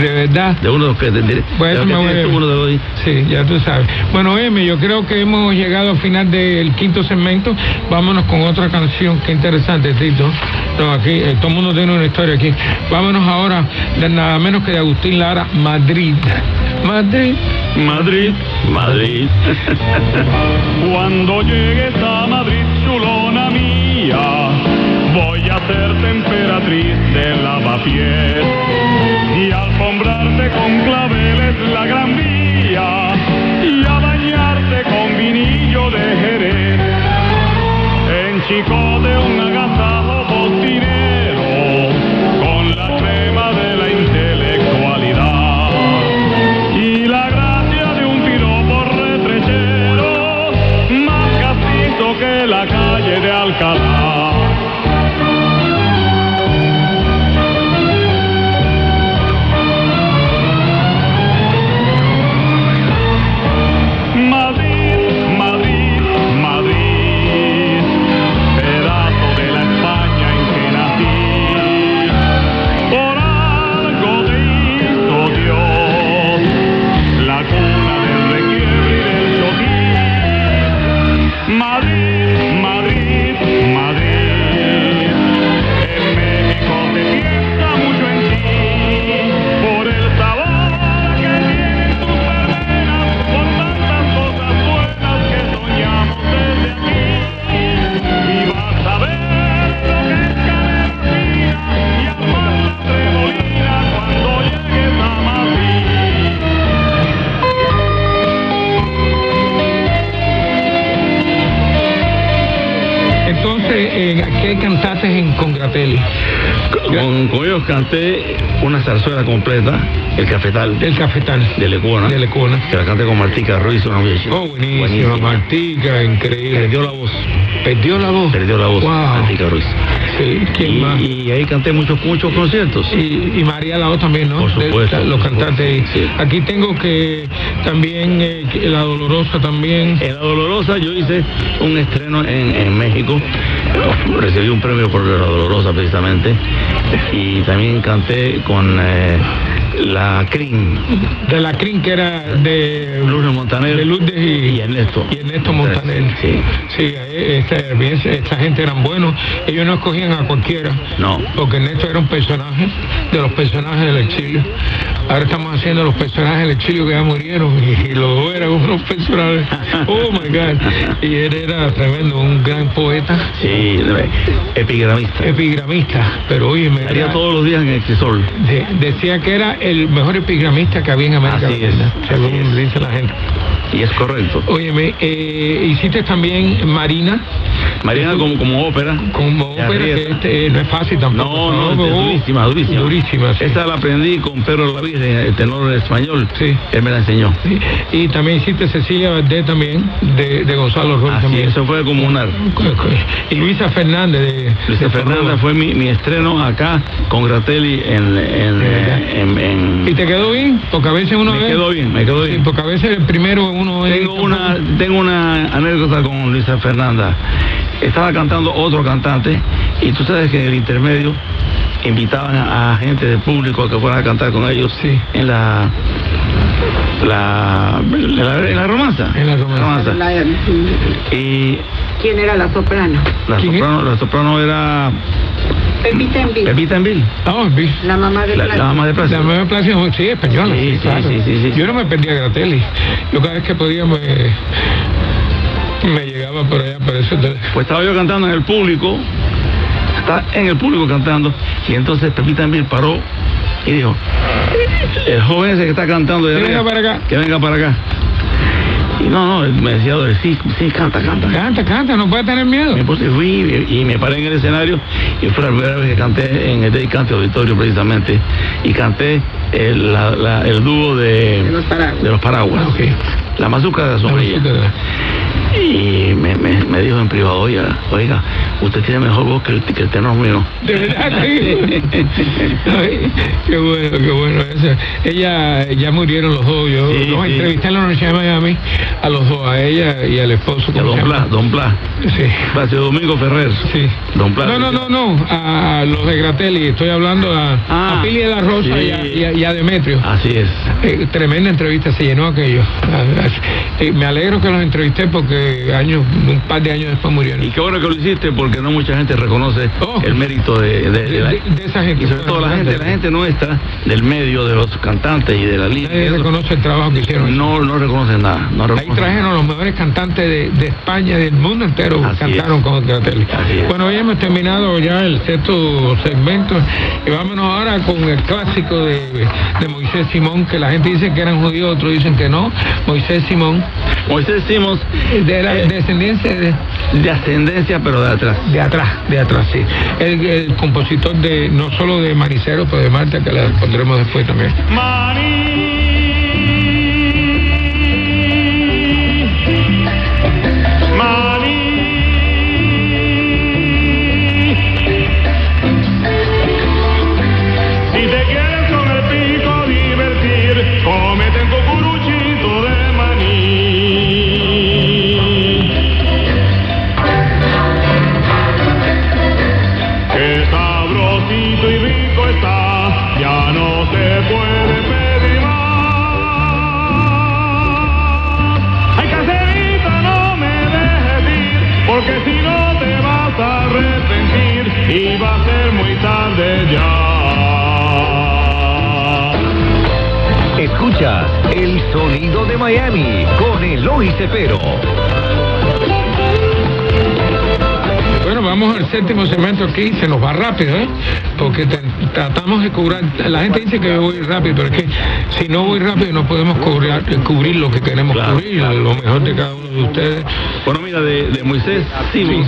Speaker 2: De verdad.
Speaker 4: de uno de los que... De, de- de
Speaker 2: eso
Speaker 4: los que
Speaker 2: me voy
Speaker 4: tienes
Speaker 2: a-
Speaker 4: tú, uno de hoy.
Speaker 2: Sí, ya tú sabes. Bueno, M, yo creo que hemos llegado al final del quinto segmento. Vámonos con otra canción. Qué interesante, Tito. No, aquí eh, todo el mundo tiene una historia aquí. Vámonos ahora de nada menos que de Agustín Lara, Madrid. Madrid.
Speaker 4: Madrid, Madrid. (laughs)
Speaker 5: Cuando llegues a Madrid, chulona mía, voy a hacerte emperatriz de lavapiés y alfombrarte con claveles la gran vía y a bañarte con vinillo de Jerez. En chico de un agasajo la calle de Alcalá.
Speaker 4: Canté una zarzuela completa, El Cafetal,
Speaker 2: El cafetal.
Speaker 4: de Lecuona.
Speaker 2: De Lecuona.
Speaker 4: Que la canté con Martica Ruiz, una muchacha.
Speaker 2: Oh, buenísima,
Speaker 4: buenísima.
Speaker 2: Martica, increíble.
Speaker 4: Perdió la voz.
Speaker 2: Perdió la voz.
Speaker 4: Perdió la voz,
Speaker 2: Wow.
Speaker 4: Martica Ruiz.
Speaker 2: Sí, ¿quién
Speaker 4: Y,
Speaker 2: más?
Speaker 4: y ahí canté muchos, muchos conciertos.
Speaker 2: Y, y María Lao también, ¿no?
Speaker 4: Por supuesto,
Speaker 2: De- los
Speaker 4: por
Speaker 2: cantantes. ahí.
Speaker 4: supuesto, sí.
Speaker 2: Aquí tengo que también eh, La Dolorosa también.
Speaker 4: En La Dolorosa yo hice un estreno en, en México, recibí un premio por La Dolorosa precisamente, y también canté con eh, la CRIM,
Speaker 2: De la CRIN, que era de
Speaker 4: Lourdes Montaner
Speaker 2: de Lourdes y,
Speaker 4: y Ernesto.
Speaker 2: y Ernesto Montaner.
Speaker 4: Sí.
Speaker 2: Sí, esta, esta gente eran buenos. Ellos no escogían a cualquiera.
Speaker 4: No.
Speaker 2: Porque Ernesto era un personaje de los personajes del exilio. Ahora estamos haciendo los personajes del exilio que ya murieron y, los dos eran unos personajes. Oh my God. Y él era tremendo, un gran poeta,
Speaker 4: Sí, epigramista.
Speaker 2: epigramista. Pero oye, me
Speaker 4: Haría todos los días en el
Speaker 2: de- decía que era el mejor epigramista que había en América
Speaker 4: Así es,
Speaker 2: Latina, según dice la gente.
Speaker 4: Y es correcto.
Speaker 2: Óyeme, eh, hiciste también Marina,
Speaker 4: Mariana como, como ópera.
Speaker 2: como ópera, que este, no es fácil tampoco.
Speaker 4: No, no, es
Speaker 2: pero-
Speaker 4: durísima, durísima.
Speaker 2: Durísima, sí.
Speaker 4: Esta la aprendí con Pedro La Virgen, el tenor español.
Speaker 2: Sí.
Speaker 4: Él me la enseñó.
Speaker 2: Sí, Y también hiciste Cecilia Valdés también, de, de Gonzalo
Speaker 4: Así,
Speaker 2: también.
Speaker 4: eso fue como una...
Speaker 2: Y Luisa Fernández de
Speaker 4: Luisa
Speaker 2: de Torroba.
Speaker 4: fue mi, mi estreno acá con Gratelli en... en,
Speaker 2: De verdad.
Speaker 4: eh, en- en-
Speaker 2: ¿Y te quedó bien? Porque a veces uno
Speaker 4: Me
Speaker 2: ve-
Speaker 4: quedó bien, me quedó
Speaker 2: Sí,
Speaker 4: bien.
Speaker 2: porque a veces el primero uno es-
Speaker 4: Tengo una, tengo una anécdota con Luisa Fernanda. Estaba cantando otro cantante y tú sabes que en el intermedio invitaban a, a gente del público a que fueran a cantar con ellos
Speaker 2: Sí.
Speaker 4: en la la, la, en la romanza.
Speaker 2: En la romanza.
Speaker 3: La-
Speaker 4: Y
Speaker 3: ¿Quién era la soprano?
Speaker 4: la soprano, la soprano era
Speaker 3: Pepita en Villa.
Speaker 4: Pepita en Bill.
Speaker 2: Oh, vi.
Speaker 3: La mamá de
Speaker 4: La,
Speaker 3: Plácido.
Speaker 4: la mamá de
Speaker 2: La
Speaker 4: Plácido.
Speaker 2: nueva Plácido, sí, española.
Speaker 4: Sí, sí,
Speaker 2: claro.
Speaker 4: sí, sí, sí.
Speaker 2: Yo no me perdía Gratelli. Yo cada vez que podía me, me llegaba por allá, por eso.
Speaker 4: Pues estaba yo cantando en el público, está en el público cantando, y entonces Pepita en Bill paró y dijo, el joven ese que está cantando, de
Speaker 2: Que venga
Speaker 4: arriba,
Speaker 2: para acá.
Speaker 4: que venga para acá. Y no, no, me decía, sí, sí, canta, canta.
Speaker 2: Canta, canta, no puede tener miedo.
Speaker 4: Me puse, fui y, y me paré en el escenario y fue la primera vez que canté en el Day Cante Auditorio precisamente y canté el, la- la- el dúo de,
Speaker 3: De los paraguas.
Speaker 4: de los paraguas.
Speaker 2: Ok.
Speaker 4: La mazuca de la sombrilla. Y me, me, me dijo en privado, oiga, oiga, usted tiene mejor voz que el, que el tenor mío.
Speaker 2: De verdad. Ay, qué bueno, qué bueno eso. Ella, ya murieron los dos. Yo
Speaker 4: Sí,
Speaker 2: los
Speaker 4: sí.
Speaker 2: entrevisté en la Universidad de Miami a los dos, a ella y al esposo.
Speaker 4: Y a
Speaker 2: ¿cómo se
Speaker 4: Don? Blas, Don Blas.
Speaker 2: Sí.
Speaker 4: Plácido Domingo Ferrer.
Speaker 2: Sí.
Speaker 4: Don Blas.
Speaker 2: No, no, no, no, a los de Gratelli, estoy hablando a,
Speaker 4: Ah,
Speaker 2: a Pili de la Rosa
Speaker 4: sí.
Speaker 2: y, a, y a- y a Demetrio.
Speaker 4: Así es.
Speaker 2: Eh, tremenda entrevista, se llenó aquello. (laughs) Eh, me alegro que los entrevisté porque años, un par de años después murieron.
Speaker 4: Y qué bueno que lo hiciste porque no mucha gente reconoce
Speaker 2: Oh.
Speaker 4: el mérito de, de- de la-
Speaker 2: De- de esa gente.
Speaker 4: Y sobre todo la gente, la gente nuestra, del medio, de los cantantes y de la línea.
Speaker 2: Nadie reconoce el trabajo que hicieron.
Speaker 4: No, no reconocen nada. No
Speaker 2: Ahí trajeron los mejores cantantes de, de España, del mundo entero,
Speaker 4: Así
Speaker 2: cantaron
Speaker 4: es.
Speaker 2: con.
Speaker 4: Así es.
Speaker 2: Bueno, hoy hemos terminado ya el sexto segmento y vámonos ahora con el clásico de, de Moisés Simón, que la gente dice que eran judíos, otros dicen que no. Moisés Simón,
Speaker 4: Moisés
Speaker 2: de la
Speaker 4: Eh.
Speaker 2: descendencia de,
Speaker 4: de ascendencia, pero de atrás.
Speaker 2: de atrás, de atrás, sí. El, el compositor de, no solo de Maricero, pero de Marta, que la pondremos después también. Séptimo segmento aquí, se nos va rápido, ¿eh? Porque te- tratamos de cubrir, la gente dice que voy rápido, pero es que si no voy rápido no podemos cubrir, cubrir lo que queremos
Speaker 4: Claro,
Speaker 2: cubrir,
Speaker 4: claro.
Speaker 2: lo mejor de cada uno de ustedes.
Speaker 4: Bueno, mira, de, de Moisés Simos,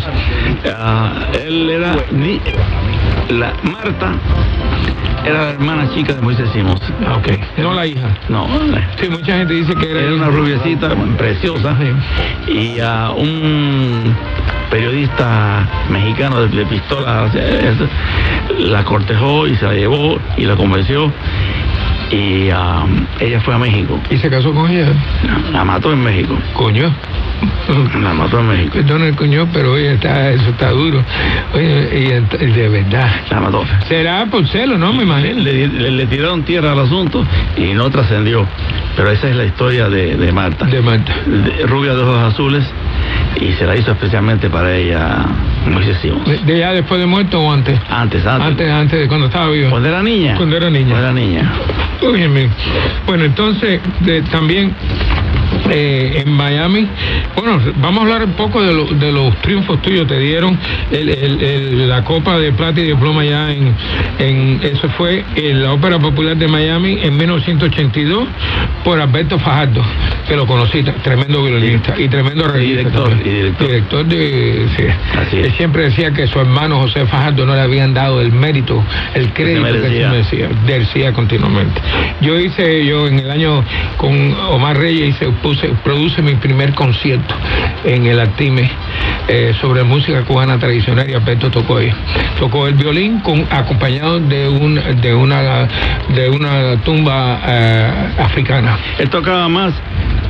Speaker 4: ah, él era ni- la Marta era la hermana chica de Moisés Simos.
Speaker 2: Ah, ok. No la hija.
Speaker 4: No,
Speaker 2: Sí, mucha gente dice que era,
Speaker 4: era una rubiecita preciosa y a un periodista mexicano de, de pistola la cortejó y se la llevó y la convenció y ah, ella fue a México.
Speaker 2: Y se casó con ella.
Speaker 4: La mató en México.
Speaker 2: Coño.
Speaker 4: La mató en México.
Speaker 2: Perdón el coño, pero oye, está, eso está duro. Oye, y de verdad.
Speaker 4: La mató.
Speaker 2: Será por celo, ¿no? Me imagino.
Speaker 4: Le, le- le tiraron tierra al asunto y no trascendió. Pero esa es la historia de, de Marta.
Speaker 2: De Marta.
Speaker 4: De- rubia de ojos azules y se la hizo especialmente para ella Moisés Simons.
Speaker 2: De, ya después de muerto o antes.
Speaker 4: Antes, antes.
Speaker 2: Antes, antes de cuando estaba vivo.
Speaker 4: Cuando era niña.
Speaker 2: Cuando era niña.
Speaker 4: Cuando era niña.
Speaker 2: Óyeme. Bueno, entonces, de- también eh, en Miami, bueno, vamos a hablar un poco de, lo- de los triunfos tuyos. Te dieron el- el- el- la Copa de Plata y Diploma ya en, en eso fue en la Ópera Popular de Miami en 1982 por Alberto Fajardo, que lo conocí, tremendo violinista y tremendo
Speaker 4: Y director, y director.
Speaker 2: Director de... sí.
Speaker 4: Así es.
Speaker 2: Él siempre decía que su hermano José Fajardo no le habían dado el mérito, el crédito que,
Speaker 4: merecía.
Speaker 2: se merecía. Decía continuamente. Yo hice, yo en el año con Omar Reyes hice, puse, produce mi primer concierto en el Artime eh, sobre música cubana tradicional y Alberto tocó ahí. Tocó el violín con, acompañado de un de una de una tumba eh, africana.
Speaker 4: Él tocaba más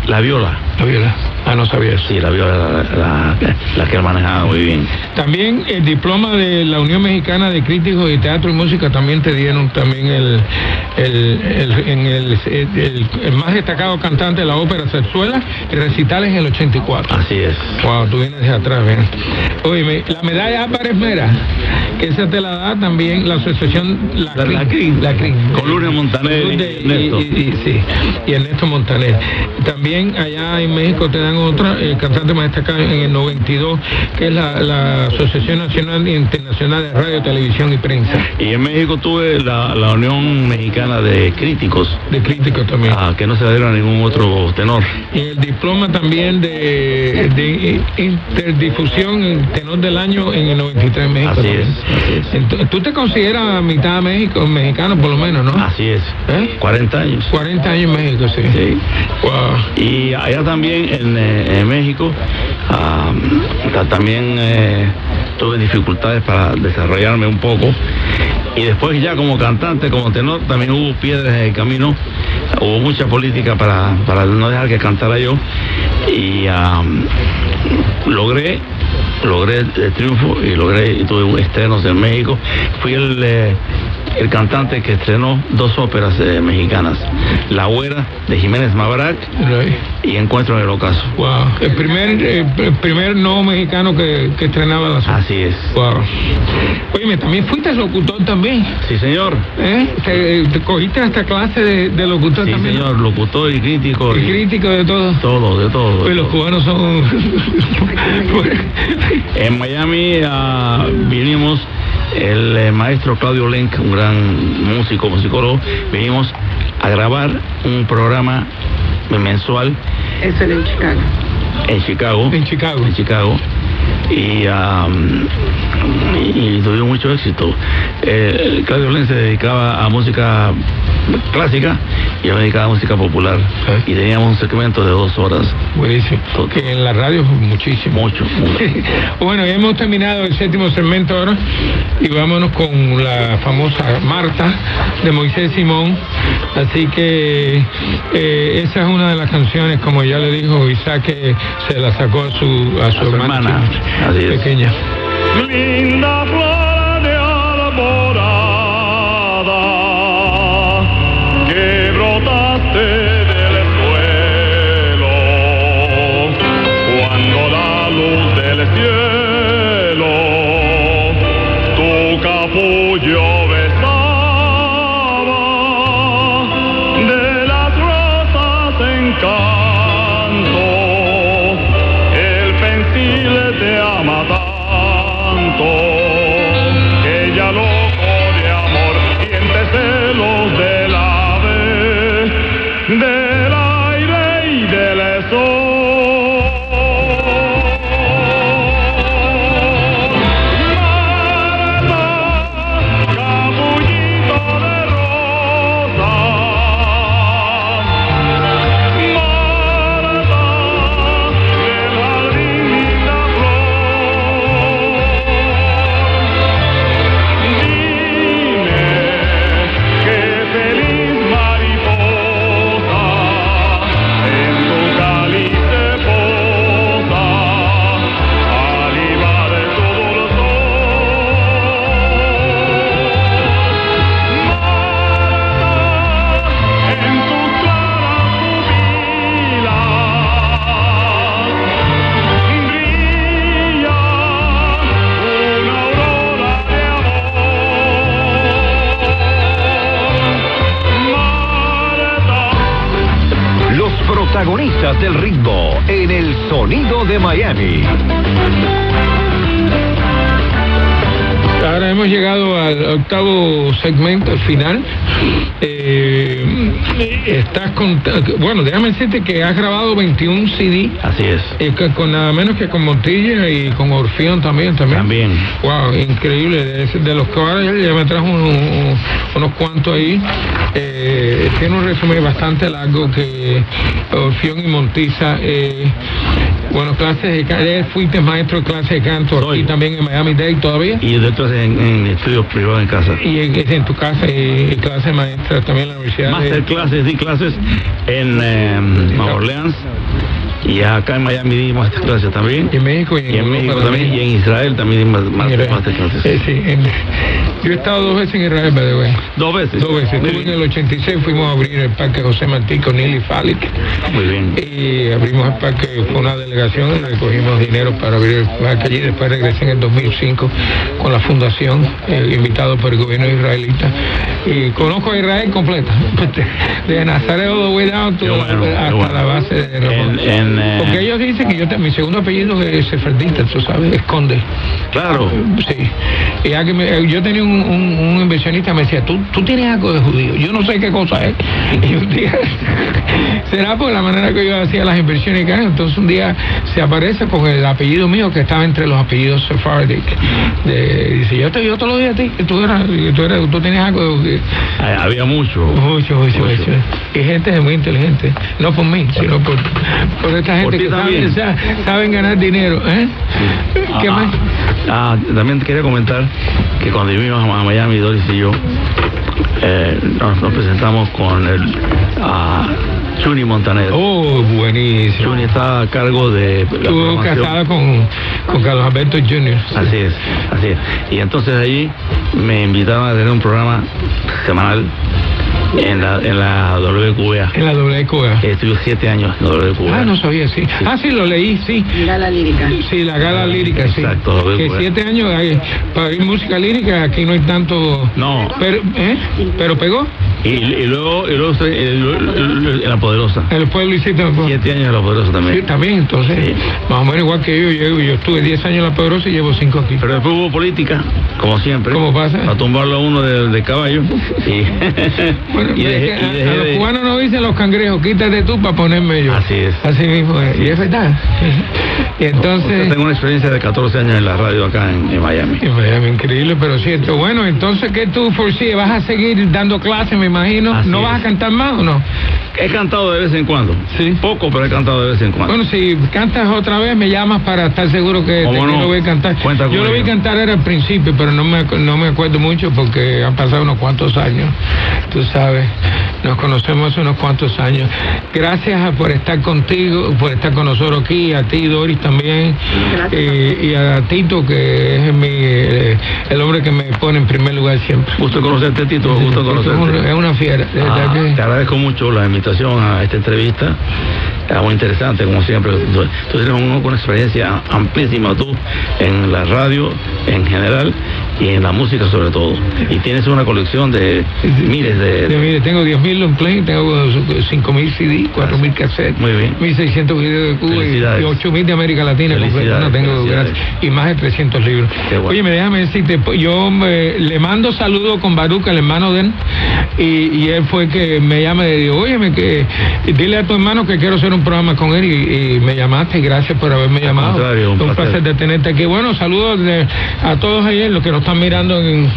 Speaker 4: la viola.
Speaker 2: La viola. Ah, no sabía eso.
Speaker 4: Sí, la viola, la, la- la que él manejaba muy bien.
Speaker 2: También el diploma de la Unión Mexicana de Críticos de Teatro y Música también te dieron también el, el, el- en el, más destacado cantante de la ópera Sexuela, el recital en el 84.
Speaker 4: Así es.
Speaker 2: Wow, tú vienes de atrás, ven. Oye, la medalla Álvarez Mera, que esa te la da también la asociación La,
Speaker 4: La- la CRIN.
Speaker 2: La CRIN.
Speaker 4: Con Lourdes Montaner y
Speaker 2: sí, y Ernesto Montaner. También allá en México te dan otra, el cantante más destacado en el 92, que es la, la Asociación Nacional e Internacional de Radio, Televisión y Prensa.
Speaker 4: Y en México tuve la, la Unión Mexicana de Críticos,
Speaker 2: De críticos también.
Speaker 4: ah, que no se dieron a ningún otro tenor.
Speaker 2: Y el diploma también de, de interdifusión en tenor del año en el 93 en México.
Speaker 4: Así
Speaker 2: también.
Speaker 4: es, así es.
Speaker 2: Ent- Tú te consideras mitad México, mexicano por lo menos, ¿no?
Speaker 4: Así es.
Speaker 2: ¿Eh?
Speaker 4: 40 años.
Speaker 2: 40 años en México, sí.
Speaker 4: Sí.
Speaker 2: Wow.
Speaker 4: Y allá también en, en México ta- también eh, tuve dificultades para desarrollarme un poco. Y después ya como cantante, como tenor, también hubo piedras en el camino. Hubo mucha política para, para no dejar que cantara yo. Y logré logré el triunfo y logré y tuve estrenos en México. Fui el, eh, el cantante que estrenó dos óperas eh, mexicanas, La Güera de Jiménez Mabrac y Encuentro en el Ocaso.
Speaker 2: Wow. El primer, eh, el primer no mexicano que, que estrenaba la
Speaker 4: Así es.
Speaker 2: Wow. Oye, también fuiste locutor también.
Speaker 4: Sí, señor.
Speaker 2: ¿Eh? Te, te cogiste hasta clase de, de locutor
Speaker 4: Sí,
Speaker 2: también.
Speaker 4: señor. Locutor y crítico.
Speaker 2: Y
Speaker 4: y
Speaker 2: crítico de todo.
Speaker 4: todo, de todo. de
Speaker 2: Pues los
Speaker 4: todo.
Speaker 2: cubanos son.
Speaker 4: En Miami ah, vinimos el eh, maestro Claudio Lenk, un gran músico, musicólogo, vinimos a grabar un programa mensual
Speaker 3: Eso era en Chicago.
Speaker 4: en Chicago.
Speaker 2: en Chicago.
Speaker 4: en Chicago y, am, y, mucho éxito. Eh, Claudio Len se dedicaba a música clásica y yo me dedicaba a música popular y teníamos un segmento de dos horas.
Speaker 2: Buenísimo. Que en la radio muchísimo.
Speaker 4: Mucho, mucho. (laughs)
Speaker 2: bueno, ya hemos terminado el séptimo segmento ahora y vámonos con la famosa Marta de Moisés Simón. Así que eh, esa es una de las canciones, como ya le dijo Isaac, que se la sacó a su, a su,
Speaker 4: A su hermana. Así es.
Speaker 2: pequeña.
Speaker 5: Linda flor de alborada que brotaste del suelo cuando la luz del cielo tu capullo
Speaker 1: protagonistas del ritmo en el sonido de Miami.
Speaker 2: Ahora hemos llegado al octavo segmento, al final. Eh, estás con, bueno, déjame decirte que has grabado 21 CD.
Speaker 4: Así es.
Speaker 2: eh, con nada menos que con Montilla y con Orfeón también, también.
Speaker 4: También.
Speaker 2: Wow, increíble. De, de los que ahora ya me trajo un- un- unos cuantos ahí. Eh, tiene un resumen bastante largo que Orfeón y Montiza. eh, bueno, clases de canto. Fuiste maestro de clases de canto
Speaker 4: Soy.
Speaker 2: aquí también en Miami Dade todavía.
Speaker 4: Y de otras en, en estudios privados en casa.
Speaker 2: Y en, es en tu casa y, y clase maestra también en la universidad. de-
Speaker 4: Master clases, di clases en eh, Nueva Orleans Y acá en Miami dimos estas clases también.
Speaker 2: Y en México y en,
Speaker 4: Y en México
Speaker 2: Europa
Speaker 4: también. Y en Israel también dimos más, clases.
Speaker 2: eh, sí, en- yo he estado dos veces en Israel, by the way.
Speaker 4: Dos veces.
Speaker 2: Dos veces. Estuve en el 86, fuimos a abrir el parque José Martí con Nili Falik.
Speaker 4: Muy bien.
Speaker 2: Y abrimos el parque, fue una delegación, recogimos dinero para abrir el parque allí. Después regresé en el 2005 con la fundación, eh, invitado por el gobierno israelita. Y conozco a Israel completa, (laughs) de Nazaret all the way down to-
Speaker 4: Qué bueno, qué
Speaker 2: hasta
Speaker 4: bueno.
Speaker 2: la base de Ramón.
Speaker 4: En- en, eh,
Speaker 2: Porque ellos dicen que yo, te- mi segundo apellido es sefardita, tú sabes, esconde.
Speaker 4: Claro.
Speaker 2: Sí. Y ya que me- yo tenía un, un- un inversionista me decía, ¿Tú, tú tienes algo de judío. Yo no sé qué cosa es. (laughs) Y un día, (laughs) será por la manera que yo hacía las inversiones. que. Entonces un día se aparece con el apellido mío que estaba entre los apellidos sephardic. De- dice, yo te, yo te lo di a ti, que tú, eras, tú, eras, tú tenías algo de
Speaker 4: Había mucho.
Speaker 2: Mucho, mucho, mucho. Y gente muy inteligente. No por mí, sino por, por esta gente que saben, sa- saben ganar dinero. ¿eh? ¿Qué
Speaker 4: Ah,
Speaker 2: más?
Speaker 4: ah, también quería comentar que cuando vinimos a Miami, Doris y yo, eh, nos, nos presentamos con el ah, Chuni Montaner.
Speaker 2: Oh, buenísimo.
Speaker 4: Chuni está a cargo de
Speaker 2: Estuvo casada con, con Carlos Alberto Jr.
Speaker 4: Así es, así es. Y entonces allí me invitaron a tener un programa semanal en la, en la WQA.
Speaker 2: En la WQA.
Speaker 4: Estuve siete años en la WQA.
Speaker 2: Ah, no sabía, sí. Ah, sí, lo leí, sí.
Speaker 3: Gala lírica.
Speaker 2: Sí, la gala lírica, sí.
Speaker 4: Exacto,
Speaker 2: Que siete años hay- para oír música lírica, aquí no hay tanto.
Speaker 4: No.
Speaker 2: Pero, ¿eh? Pero pegó.
Speaker 4: Y, y luego, y luego La Poderosa.
Speaker 2: El pueblo hiciste.
Speaker 4: Siete años en La Poderosa también.
Speaker 2: Sí, también, entonces.
Speaker 4: Sí.
Speaker 2: Más o menos igual que yo. Yo, yo estuve 10 años en La Poderosa y llevo 5 aquí.
Speaker 4: Pero después hubo política, como siempre.
Speaker 2: ¿Cómo pasa?
Speaker 4: A tumbarlo a uno de, de caballo. (laughs) (laughs)
Speaker 2: Bueno,
Speaker 4: y
Speaker 2: es
Speaker 4: dejé,
Speaker 2: que
Speaker 4: y
Speaker 2: a, a los cubanos no dicen los cangrejos, quítate tú para ponerme yo.
Speaker 4: Así es.
Speaker 2: Así mismo es. Y es verdad. Y (laughs) entonces.
Speaker 4: Tengo una experiencia de 14 años en la radio acá en, en Miami.
Speaker 2: En Miami, increíble, pero cierto. Bueno, entonces, ¿qué tú foresees? ¿Vas a seguir dando clases, me imagino?
Speaker 4: Así
Speaker 2: ¿No vas a cantar más o no?
Speaker 4: He cantado de vez en cuando.
Speaker 2: Sí.
Speaker 4: Poco, pero he cantado de vez en cuando.
Speaker 2: Bueno, si cantas otra vez, me llamas para estar seguro que te
Speaker 4: ¿Cómo no?
Speaker 2: quiero ver cantar.
Speaker 4: Cuenta
Speaker 2: Yo lo vi cantar era al principio, pero no me, no me acuerdo mucho porque han pasado unos cuantos años. Tú sabes, nos conocemos hace unos cuantos años. Gracias a- por estar contigo, por estar con nosotros aquí, a ti, Doris, también. Eh, y a Tito, que es mi, eh, el hombre que me pone en primer lugar siempre.
Speaker 4: Gusto conocerte, Tito. Gusto
Speaker 2: Es
Speaker 4: conocerte.
Speaker 2: una- es una fiera,
Speaker 4: Ah,
Speaker 2: que-
Speaker 4: Te agradezco mucho la invitación a esta entrevista. Era muy interesante, como siempre. Tú, tú tienes un- una experiencia amplísima tú en la radio en general y en la música sobre todo. Y tienes una colección de miles de...
Speaker 2: Yo, mire, tengo 10.000 long play, tengo 5.000 CD, 4.000 cassettes,
Speaker 4: Muy bien.
Speaker 2: 1.600 videos de Cuba y-
Speaker 4: Felicidades.
Speaker 2: y 8.000 de América Latina No tengo. Y más de 300 libros.
Speaker 4: Bueno.
Speaker 2: Oye, me déjame decirte, pues, yo me- le mando saludos con Baruch, el hermano de él, y, y él fue que me llama y dijo, oye, que dile a tu hermano que quiero hacer un programa con él y, y me llamaste y gracias por haberme llamado.
Speaker 4: un
Speaker 2: un
Speaker 4: placer.
Speaker 2: placer de tenerte aquí. Bueno, saludos de- a todos ayer, los que nos están mirando en,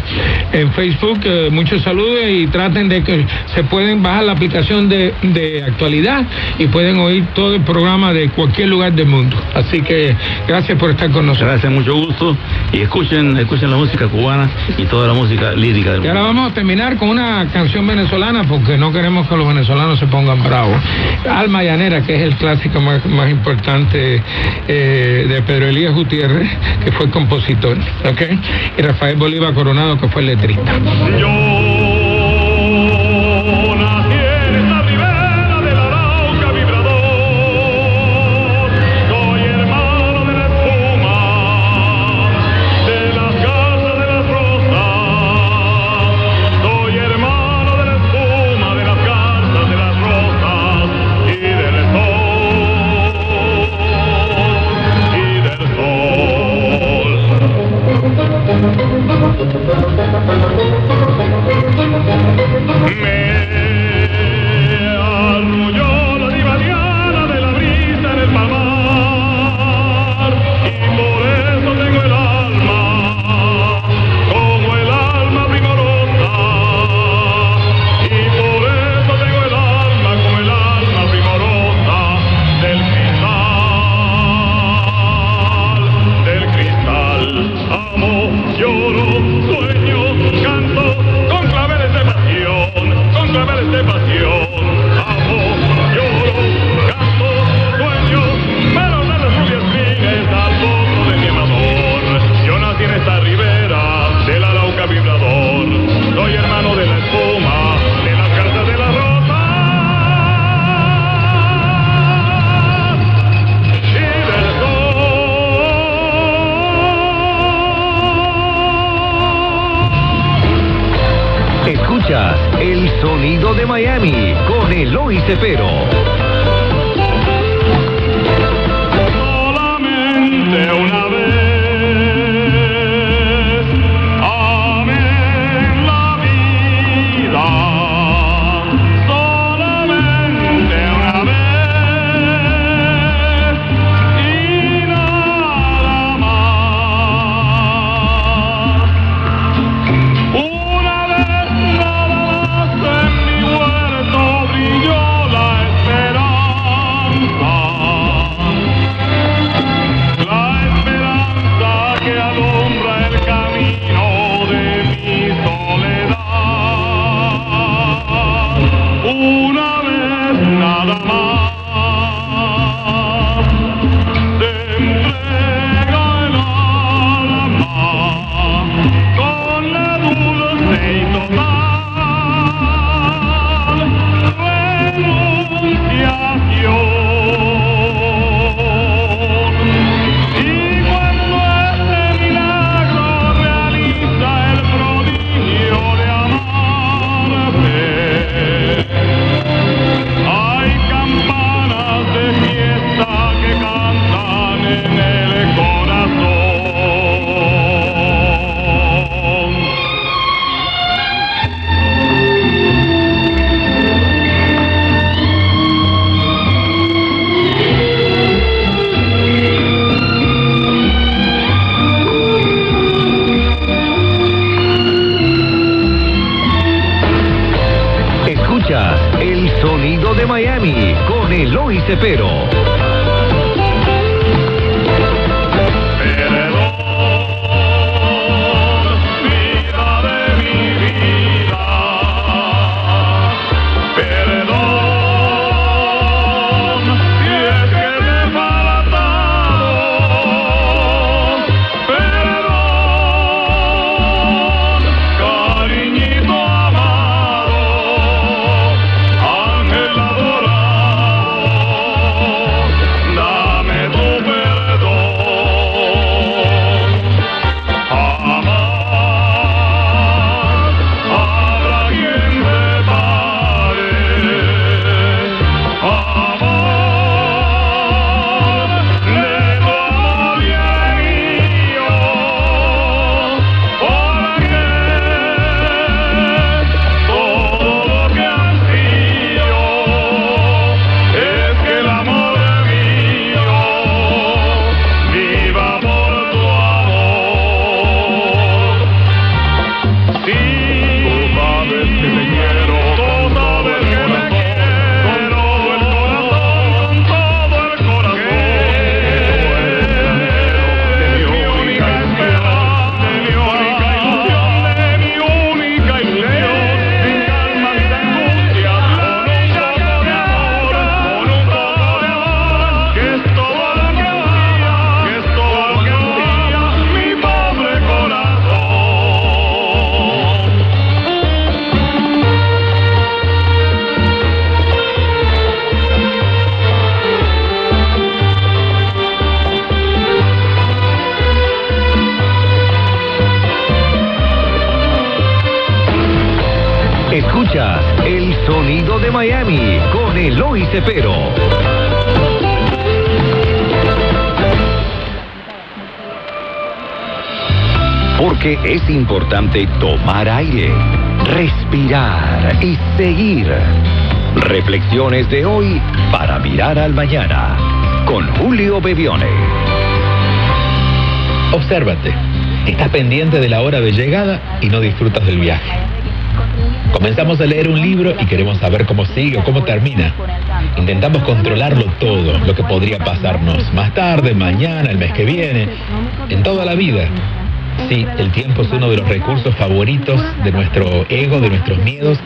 Speaker 2: en Facebook, eh, muchos saludos y traten de que se pueden bajar la aplicación de, de actualidad y pueden oír todo el programa de cualquier lugar del mundo. Así que gracias por estar con nosotros.
Speaker 4: Gracias, mucho gusto. Y escuchen, escuchen la música cubana y toda la música lírica del
Speaker 2: Y ahora
Speaker 4: mundo.
Speaker 2: vamos a terminar con una canción venezolana porque no queremos que los venezolanos se pongan bravos. Alma Llanera, que es el clásico más, más importante eh, de Pedro Elías Gutiérrez, que fue compositor, ¿ok? Y Rafael Bolívar Coronado, que fue el letrista.
Speaker 1: Importante tomar aire, respirar y seguir. Reflexiones de hoy para mirar al mañana con Julio Bebione.
Speaker 10: Obsérvate. Estás pendiente de la hora de llegada y no disfrutas del viaje. Comenzamos a leer un libro y queremos saber cómo sigue o cómo termina. Intentamos controlarlo todo, lo que podría pasarnos más tarde, mañana, el mes que viene, en toda la vida. Sí, el tiempo es uno de los recursos favoritos de nuestro ego, de nuestros miedos,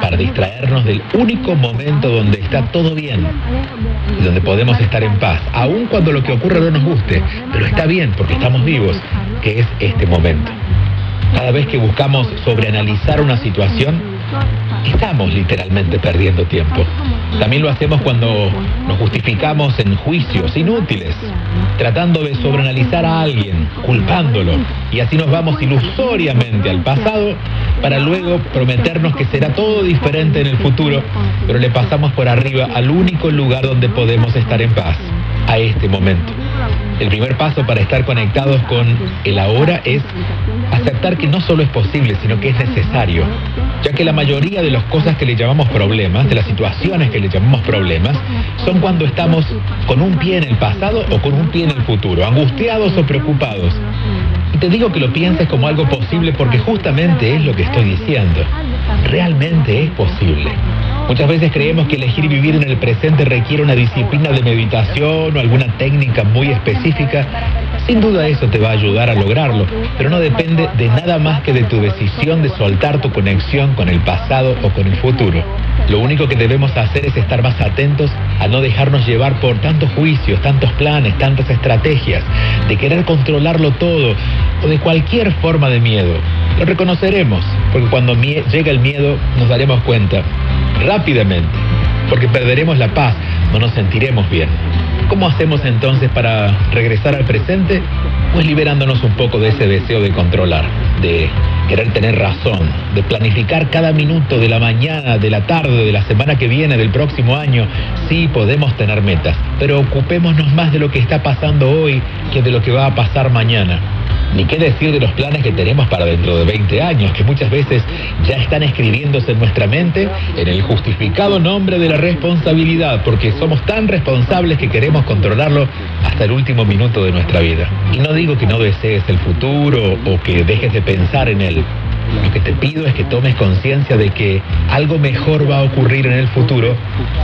Speaker 10: para distraernos del único momento donde está todo bien donde podemos estar en paz, aun cuando lo que ocurra no nos guste, pero está bien porque estamos vivos, que es este momento. Cada vez que buscamos sobreanalizar una situación, estamos literalmente perdiendo tiempo. También lo hacemos cuando nos justificamos en juicios inútiles, tratando de sobreanalizar a alguien, culpándolo, y así nos vamos ilusoriamente al pasado para luego prometernos que será todo diferente en el futuro, pero le pasamos por arriba al único lugar donde podemos estar en paz, a este momento. El primer paso para estar conectados con el ahora es aceptar que no solo es posible, sino que es necesario, ya que la mayoría de las cosas que le llamamos problemas, de las situaciones que le llamamos problemas, son cuando estamos con un pie en el pasado o con un pie en el futuro, angustiados o preocupados. Y te digo que lo pienses como algo posible porque justamente es lo que estoy diciendo. Realmente es posible. Muchas veces creemos que elegir vivir en el presente requiere una disciplina de meditación o alguna técnica muy específica. Sin duda eso te va a ayudar a lograrlo, pero no depende de nada más que de tu decisión de soltar tu conexión con el pasado o con el futuro. Lo único que debemos hacer es estar más atentos a no dejarnos llevar por tantos juicios, tantos planes, tantas estrategias, de querer controlarlo todo o de cualquier forma de miedo. Lo reconoceremos, porque cuando llega el miedo nos daremos cuenta rápidamente, porque perderemos la paz, no nos sentiremos bien. ¿Cómo hacemos entonces para regresar al presente? Pues liberándonos un poco de ese deseo de controlar, de querer tener razón, de planificar cada minuto de la mañana, de la tarde, de la semana que viene, del próximo año. Sí, podemos tener metas, pero ocupémonos más de lo que está pasando hoy que de lo que va a pasar mañana. Ni qué decir de los planes que tenemos para dentro de 20 años, que muchas veces ya están escribiéndose en nuestra mente en el justificado nombre de la responsabilidad, porque somos tan responsables que queremos controlarlo hasta el último minuto de nuestra vida. Y no digo que no desees el futuro o que dejes de pensar en él. Lo que te pido es que tomes conciencia de que algo mejor va a ocurrir en el futuro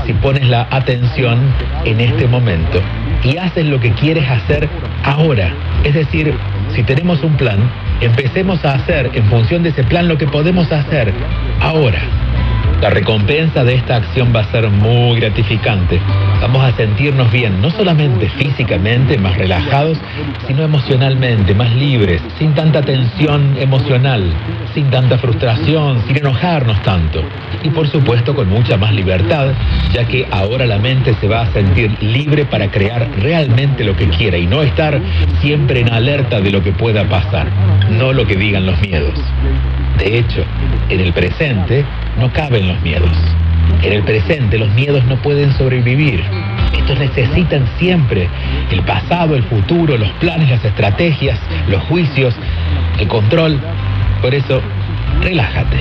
Speaker 10: si pones la atención en este momento y haces lo que quieres hacer ahora. Es decir, si tenemos un plan, empecemos a hacer en función de ese plan lo que podemos hacer ahora. La recompensa de esta acción va a ser muy gratificante. Vamos a sentirnos bien, no solamente físicamente más relajados, sino emocionalmente más libres, sin tanta tensión emocional, sin tanta frustración, sin enojarnos tanto. Y por supuesto con mucha más libertad, ya que ahora la mente se va a sentir libre para crear realmente lo que quiera y no estar siempre en alerta de lo que pueda pasar, no lo que digan los miedos. De hecho, en el presente no caben los miedos. En el presente los miedos no pueden sobrevivir. Estos necesitan siempre el pasado, el futuro, los planes, las estrategias, los juicios, el control. Por eso, relájate.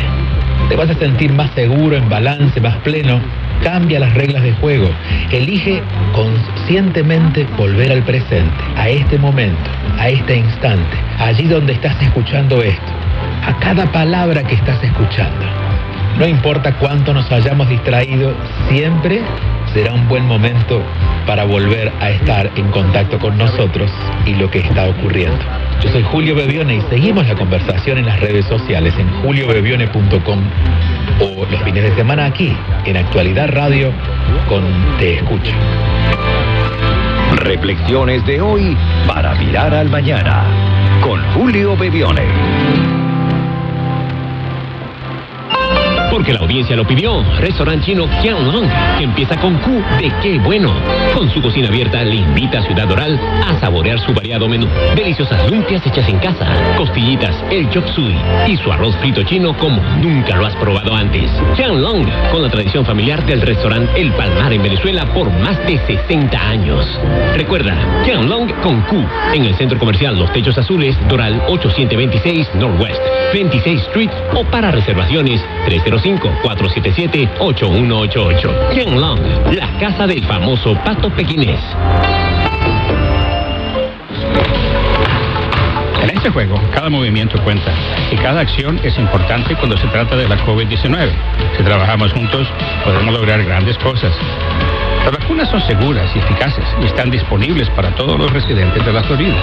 Speaker 10: Te vas a sentir más seguro, en balance, más pleno. Cambia las reglas de juego. Elige conscientemente volver al presente, a este momento, a este instante, allí donde estás escuchando esto a cada palabra que estás escuchando. No importa cuánto nos hayamos distraído, siempre será un buen momento para volver a estar en contacto con nosotros y lo que está ocurriendo. Yo soy Julio Bebione y seguimos la conversación en las redes sociales en juliobebione.com o los fines de semana aquí en Actualidad Radio con Te Escucho.
Speaker 1: Reflexiones de hoy para mirar al mañana con Julio Bebione.
Speaker 11: Porque la audiencia lo pidió. Restaurante chino Qianlong, que empieza con Q de qué bueno. Con su cocina abierta le invita a Ciudad Doral a saborear su variado menú. Deliciosas lumpias hechas en casa, costillitas, el chop suey y su arroz frito chino como nunca lo has probado antes. Qianlong, con la tradición familiar del restaurante El Palmar en Venezuela por más de 60 años. Recuerda, Qianlong con Q en el centro comercial Los Techos Azules, Doral 826 Northwest, 26 Street o para reservaciones 305 477-8188. Long, la casa del famoso pato pequinés.
Speaker 12: En este juego, cada movimiento cuenta y cada acción es importante cuando se trata de la COVID-19. Si trabajamos juntos, podemos lograr grandes cosas. Las vacunas son seguras y eficaces y están disponibles para todos los residentes de la Florida.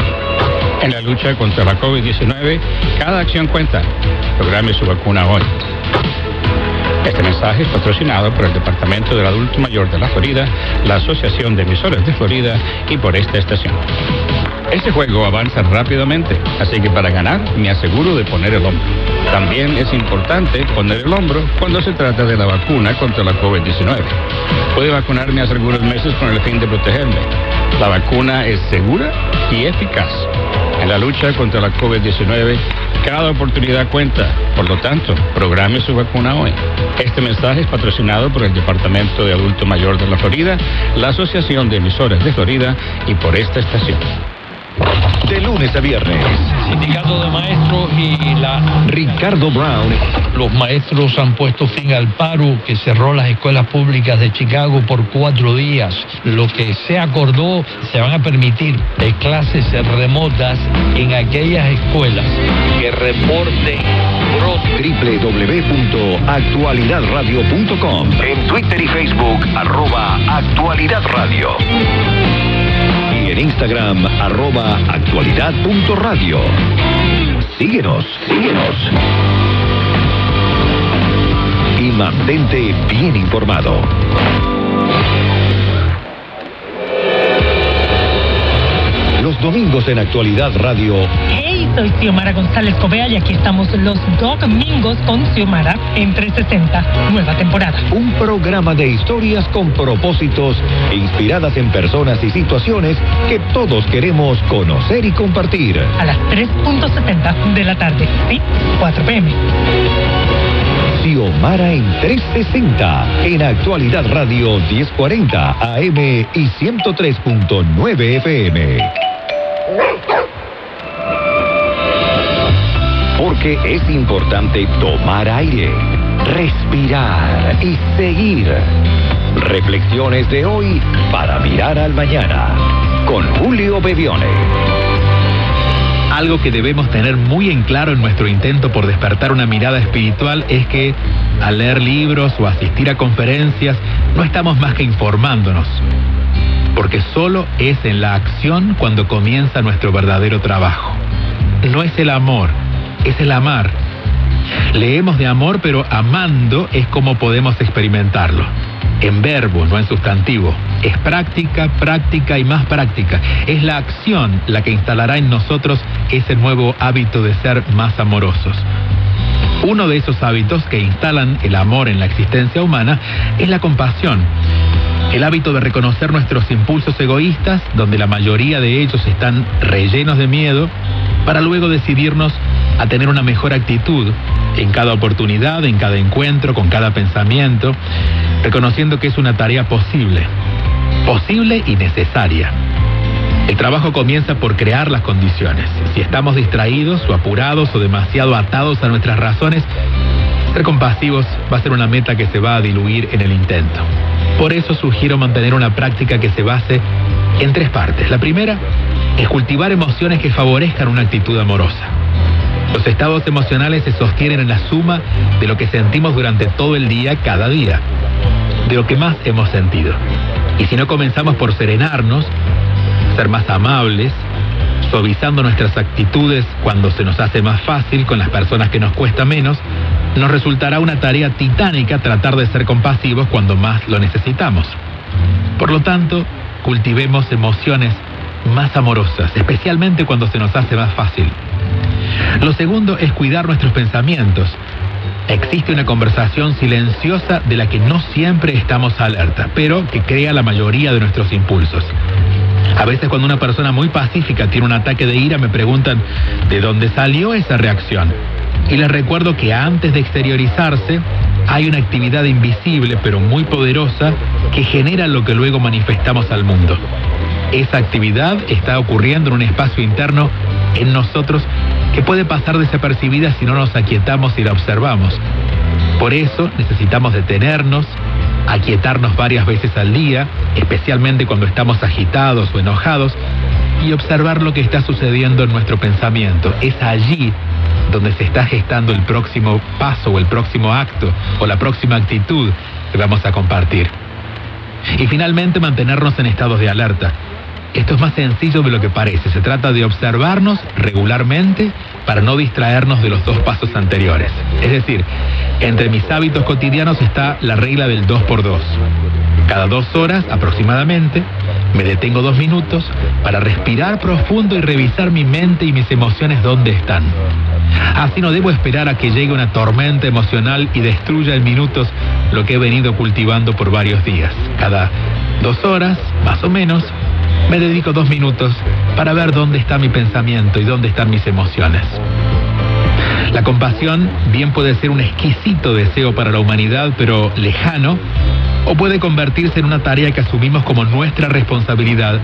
Speaker 12: En la lucha contra la COVID-19, cada acción cuenta. Programe su vacuna hoy. Este mensaje es patrocinado por el Departamento del Adulto Mayor de la Florida, la Asociación de Emisoras de Florida y por esta estación. Este juego avanza rápidamente, así que para ganar me aseguro de poner el hombro. También es importante poner el hombro cuando se trata de la vacuna contra la COVID-19. Puede vacunarme hace algunos meses con el fin de protegerme. La vacuna es segura y eficaz. En la lucha contra la COVID-19, cada oportunidad cuenta. Por lo tanto, programe su vacuna hoy. Este mensaje es patrocinado por el Departamento de Adulto Mayor de la Florida, la Asociación de Emisoras de Florida y por esta estación.
Speaker 1: De lunes a viernes.
Speaker 13: Sindicato de Maestros y la...
Speaker 1: Ricardo Brown.
Speaker 13: Los maestros han puesto fin al paro que cerró las escuelas públicas de Chicago por cuatro días. Lo que se acordó, se van a permitir clases remotas en aquellas escuelas que reporten
Speaker 1: www.actualidadradio.com En Twitter y Facebook, arroba Actualidad Radio. En Instagram, arroba actualidad.radio. Síguenos, síguenos. Y mantente bien informado. Los domingos en Actualidad Radio
Speaker 9: Hey, soy Xiomara González Covea y aquí estamos los domingos con Xiomara en 360, nueva temporada.
Speaker 1: Un programa de historias con propósitos inspiradas en personas y situaciones que todos queremos conocer y compartir.
Speaker 9: A las 3.70 de la tarde, ¿sí? 4 pm.
Speaker 1: Xiomara en 360 en Actualidad Radio 1040 AM y 103.9 FM. Porque es importante tomar aire, respirar y seguir. Reflexiones de hoy para mirar al mañana. Con Julio Bebione.
Speaker 10: Algo que debemos tener muy en claro en nuestro intento por despertar una mirada espiritual es que al leer libros o asistir a conferencias no estamos más que informándonos. Porque solo es en la acción cuando comienza nuestro verdadero trabajo. No es el amor, es el amar. Leemos de amor, pero amando es como podemos experimentarlo. En verbo, no en sustantivo. Es práctica, práctica y más práctica. Es la acción la que instalará en nosotros ese nuevo hábito de ser más amorosos. Uno de esos hábitos que instalan el amor en la existencia humana es la compasión. El hábito de reconocer nuestros impulsos egoístas, donde la mayoría de ellos están rellenos de miedo, para luego decidirnos a tener una mejor actitud en cada oportunidad, en cada encuentro, con cada pensamiento, reconociendo que es una tarea posible, posible y necesaria. El trabajo comienza por crear las condiciones. Si estamos distraídos o apurados o demasiado atados a nuestras razones, ser compasivos va a ser una meta que se va a diluir en el intento. Por eso sugiero mantener una práctica que se base en tres partes. La primera es cultivar emociones que favorezcan una actitud amorosa. Los estados emocionales se sostienen en la suma de lo que sentimos durante todo el día, cada día, de lo que más hemos sentido. Y si no comenzamos por serenarnos, ser más amables, suavizando nuestras actitudes cuando se nos hace más fácil con las personas que nos cuesta menos, nos resultará una tarea titánica tratar de ser compasivos cuando más lo necesitamos. Por lo tanto, cultivemos emociones más amorosas, especialmente cuando se nos hace más fácil. Lo segundo es cuidar nuestros pensamientos. Existe una conversación silenciosa de la que no siempre estamos alerta, pero que crea la mayoría de nuestros impulsos. A veces cuando una persona muy pacífica tiene un ataque de ira me preguntan de dónde salió esa reacción. Y les recuerdo que antes de exteriorizarse hay una actividad invisible pero muy poderosa que genera lo que luego manifestamos al mundo. Esa actividad está ocurriendo en un espacio interno en nosotros que puede pasar desapercibida si no nos aquietamos y la observamos. Por eso necesitamos detenernos, aquietarnos varias veces al día, especialmente cuando estamos agitados o enojados, y observar lo que está sucediendo en nuestro pensamiento. Es allí donde se está gestando el próximo paso o el próximo acto o la próxima actitud que vamos a compartir. Y finalmente mantenernos en estados de alerta. Esto es más sencillo de lo que parece. Se trata de observarnos regularmente para no distraernos de los dos pasos anteriores. Es decir, entre mis hábitos cotidianos está la regla del 2 por 2 Cada dos horas aproximadamente me detengo dos minutos para respirar profundo y revisar mi mente y mis emociones dónde están. Así no debo esperar a que llegue una tormenta emocional y destruya en minutos lo que he venido cultivando por varios días. Cada dos horas, más o menos, me dedico dos minutos para ver dónde está mi pensamiento y dónde están mis emociones. La compasión bien puede ser un exquisito deseo para la humanidad, pero lejano, o puede convertirse en una tarea que asumimos como nuestra responsabilidad.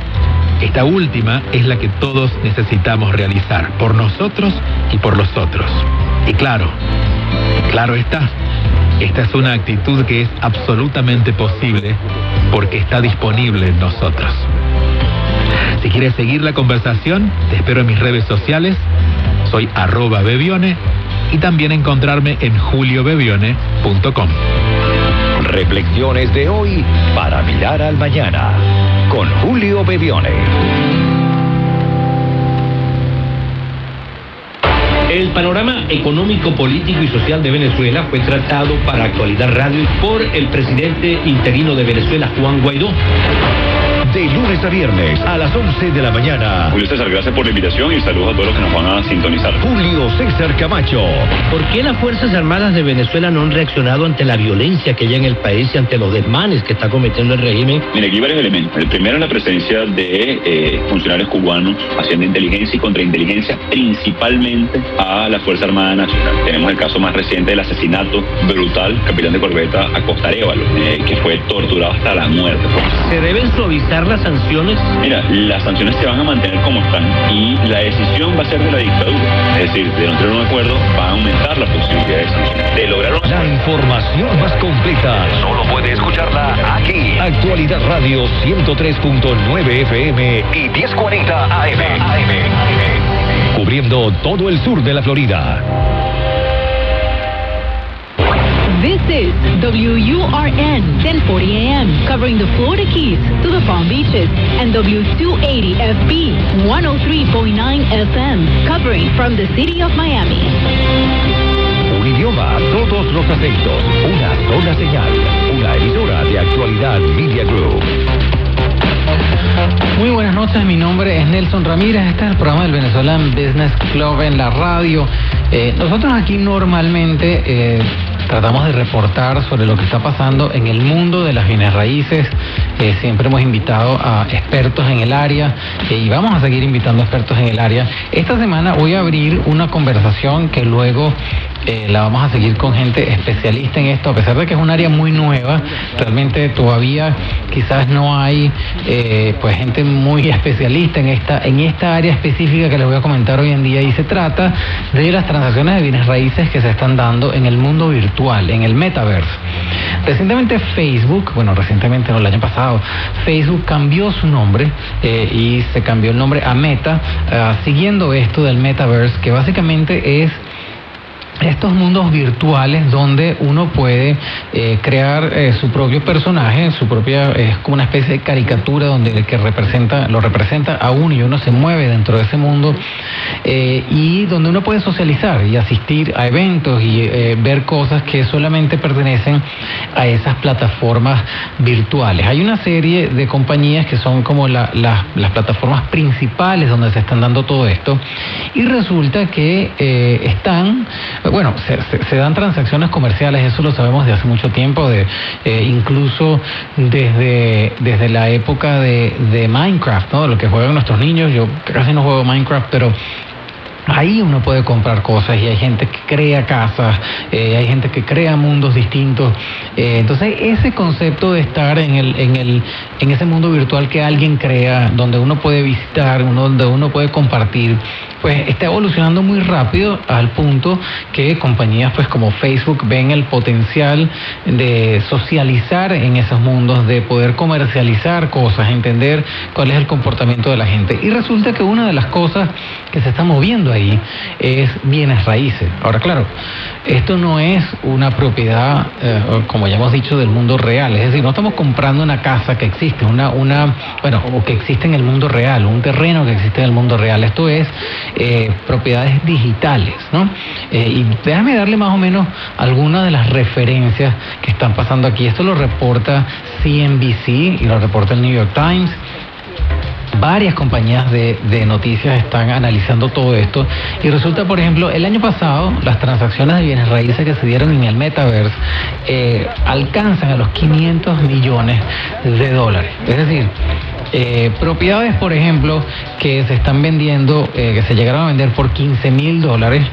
Speaker 10: Esta última es la que todos necesitamos realizar, por nosotros y por los otros. Y claro, claro está, esta es una actitud que es absolutamente posible porque está disponible en nosotros. Si quieres seguir la conversación, te espero en mis redes sociales. Soy arroba bebione y también encontrarme en juliobebione.com.
Speaker 1: Reflexiones de hoy para mirar al mañana con Julio Bebione.
Speaker 14: El panorama económico, político y social de Venezuela fue tratado para Actualidad Radio por el presidente interino de Venezuela, Juan Guaidó
Speaker 1: de lunes a viernes a las 11 de la mañana.
Speaker 15: Julio César, gracias por la invitación y saludos a todos los que nos van a sintonizar.
Speaker 1: Julio César Camacho.
Speaker 14: ¿Por qué las Fuerzas Armadas de Venezuela no han reaccionado ante la violencia que hay en el país y ante los desmanes que está cometiendo el régimen?
Speaker 15: Mire, aquí hay varios elementos. El primero es la presencia de eh, funcionarios cubanos haciendo inteligencia y contrainteligencia, principalmente a la Fuerza Armada Nacional. Tenemos el caso más reciente del asesinato brutal, capitán de corbeta Acosta Arevalo, eh, que fue torturado hasta la muerte.
Speaker 14: ¿Se deben suavizar las sanciones?
Speaker 15: Mira, las sanciones se van a mantener como están y la decisión va a ser de la dictadura. Es decir, de no tener un acuerdo va a aumentar la posibilidad de sanciones. De lograr
Speaker 1: La información más completa solo puede escucharla aquí. Actualidad Radio 103.9 FM y 1040 AM. AM. Cubriendo todo el sur de la Florida.
Speaker 16: This is WURN 1040 AM, covering the Florida Keys to the Palm Beaches, and W280FB 103.9 FM, covering from the city of Miami.
Speaker 1: Un idioma, todos los acentos, una sola señal, una emisora de actualidad Media Group.
Speaker 17: Muy buenas noches, mi nombre es Nelson Ramírez, este es el programa del Venezuelan Business Club en la radio. Eh, nosotros aquí normalmente eh, tratamos de reportar sobre lo que está pasando en el mundo de las bienes raíces. Eh, siempre hemos invitado a expertos en el área eh, y vamos a seguir invitando a expertos en el área. Esta semana voy a abrir una conversación que luego eh, la vamos a seguir con gente especialista en esto, a pesar de que es un área muy nueva, realmente todavía quizás no hay eh, pues gente muy (laughs) especialista en esta, en esta área específica que les voy a comentar hoy en día y se trata de las transacciones de bienes raíces que se están dando en el mundo virtual, en el metaverse. Recientemente Facebook, bueno, recientemente no, el año pasado, Facebook cambió su nombre eh, y se cambió el nombre a Meta, siguiendo esto del metaverse, que básicamente es estos mundos virtuales donde uno puede eh, crear eh, su propio personaje, su propia, es como una especie de caricatura donde el que representa, lo representa a uno y uno se mueve dentro de ese mundo eh, y donde uno puede socializar y asistir a eventos y ver cosas que solamente pertenecen a esas plataformas virtuales. Hay una serie de compañías que son como las plataformas principales donde se están dando todo esto y resulta que están bueno, se, dan transacciones comerciales, eso lo sabemos de hace mucho tiempo, de, eh, incluso desde, desde la época de, Minecraft, ¿no? Lo que juegan nuestros niños, yo casi no juego Minecraft, pero Ahí uno puede comprar cosas y hay gente que crea casas, eh, hay gente que crea mundos distintos. Eh, entonces ese concepto de estar en, el, en, el, en ese mundo virtual que alguien crea, donde uno puede visitar, donde uno puede compartir, pues está evolucionando muy rápido al punto que compañías pues como Facebook ven el potencial de socializar en esos mundos, de poder comercializar cosas, entender cuál es el comportamiento de la gente. Y resulta que una de las cosas que se está moviendo ahí es bienes raíces. Ahora, claro, esto no es una propiedad, eh, como ya hemos dicho, del mundo real. Es decir, no estamos comprando una casa que existe, una, una, bueno, o que existe en el mundo real, un terreno que existe en el mundo real. Esto es eh, propiedades digitales, ¿no? Eh, y déjame darle más o menos algunas de las referencias que están pasando aquí. Esto lo reporta CNBC y lo reporta el New York Times varias compañías de, noticias están analizando todo esto y resulta, por ejemplo, el año pasado las transacciones de bienes raíces que se dieron en el metaverse eh, alcanzan a los 500 millones de dólares. Es decir, eh, propiedades, por ejemplo, que se están vendiendo, eh, que se llegaron a vender por 15 mil dólares,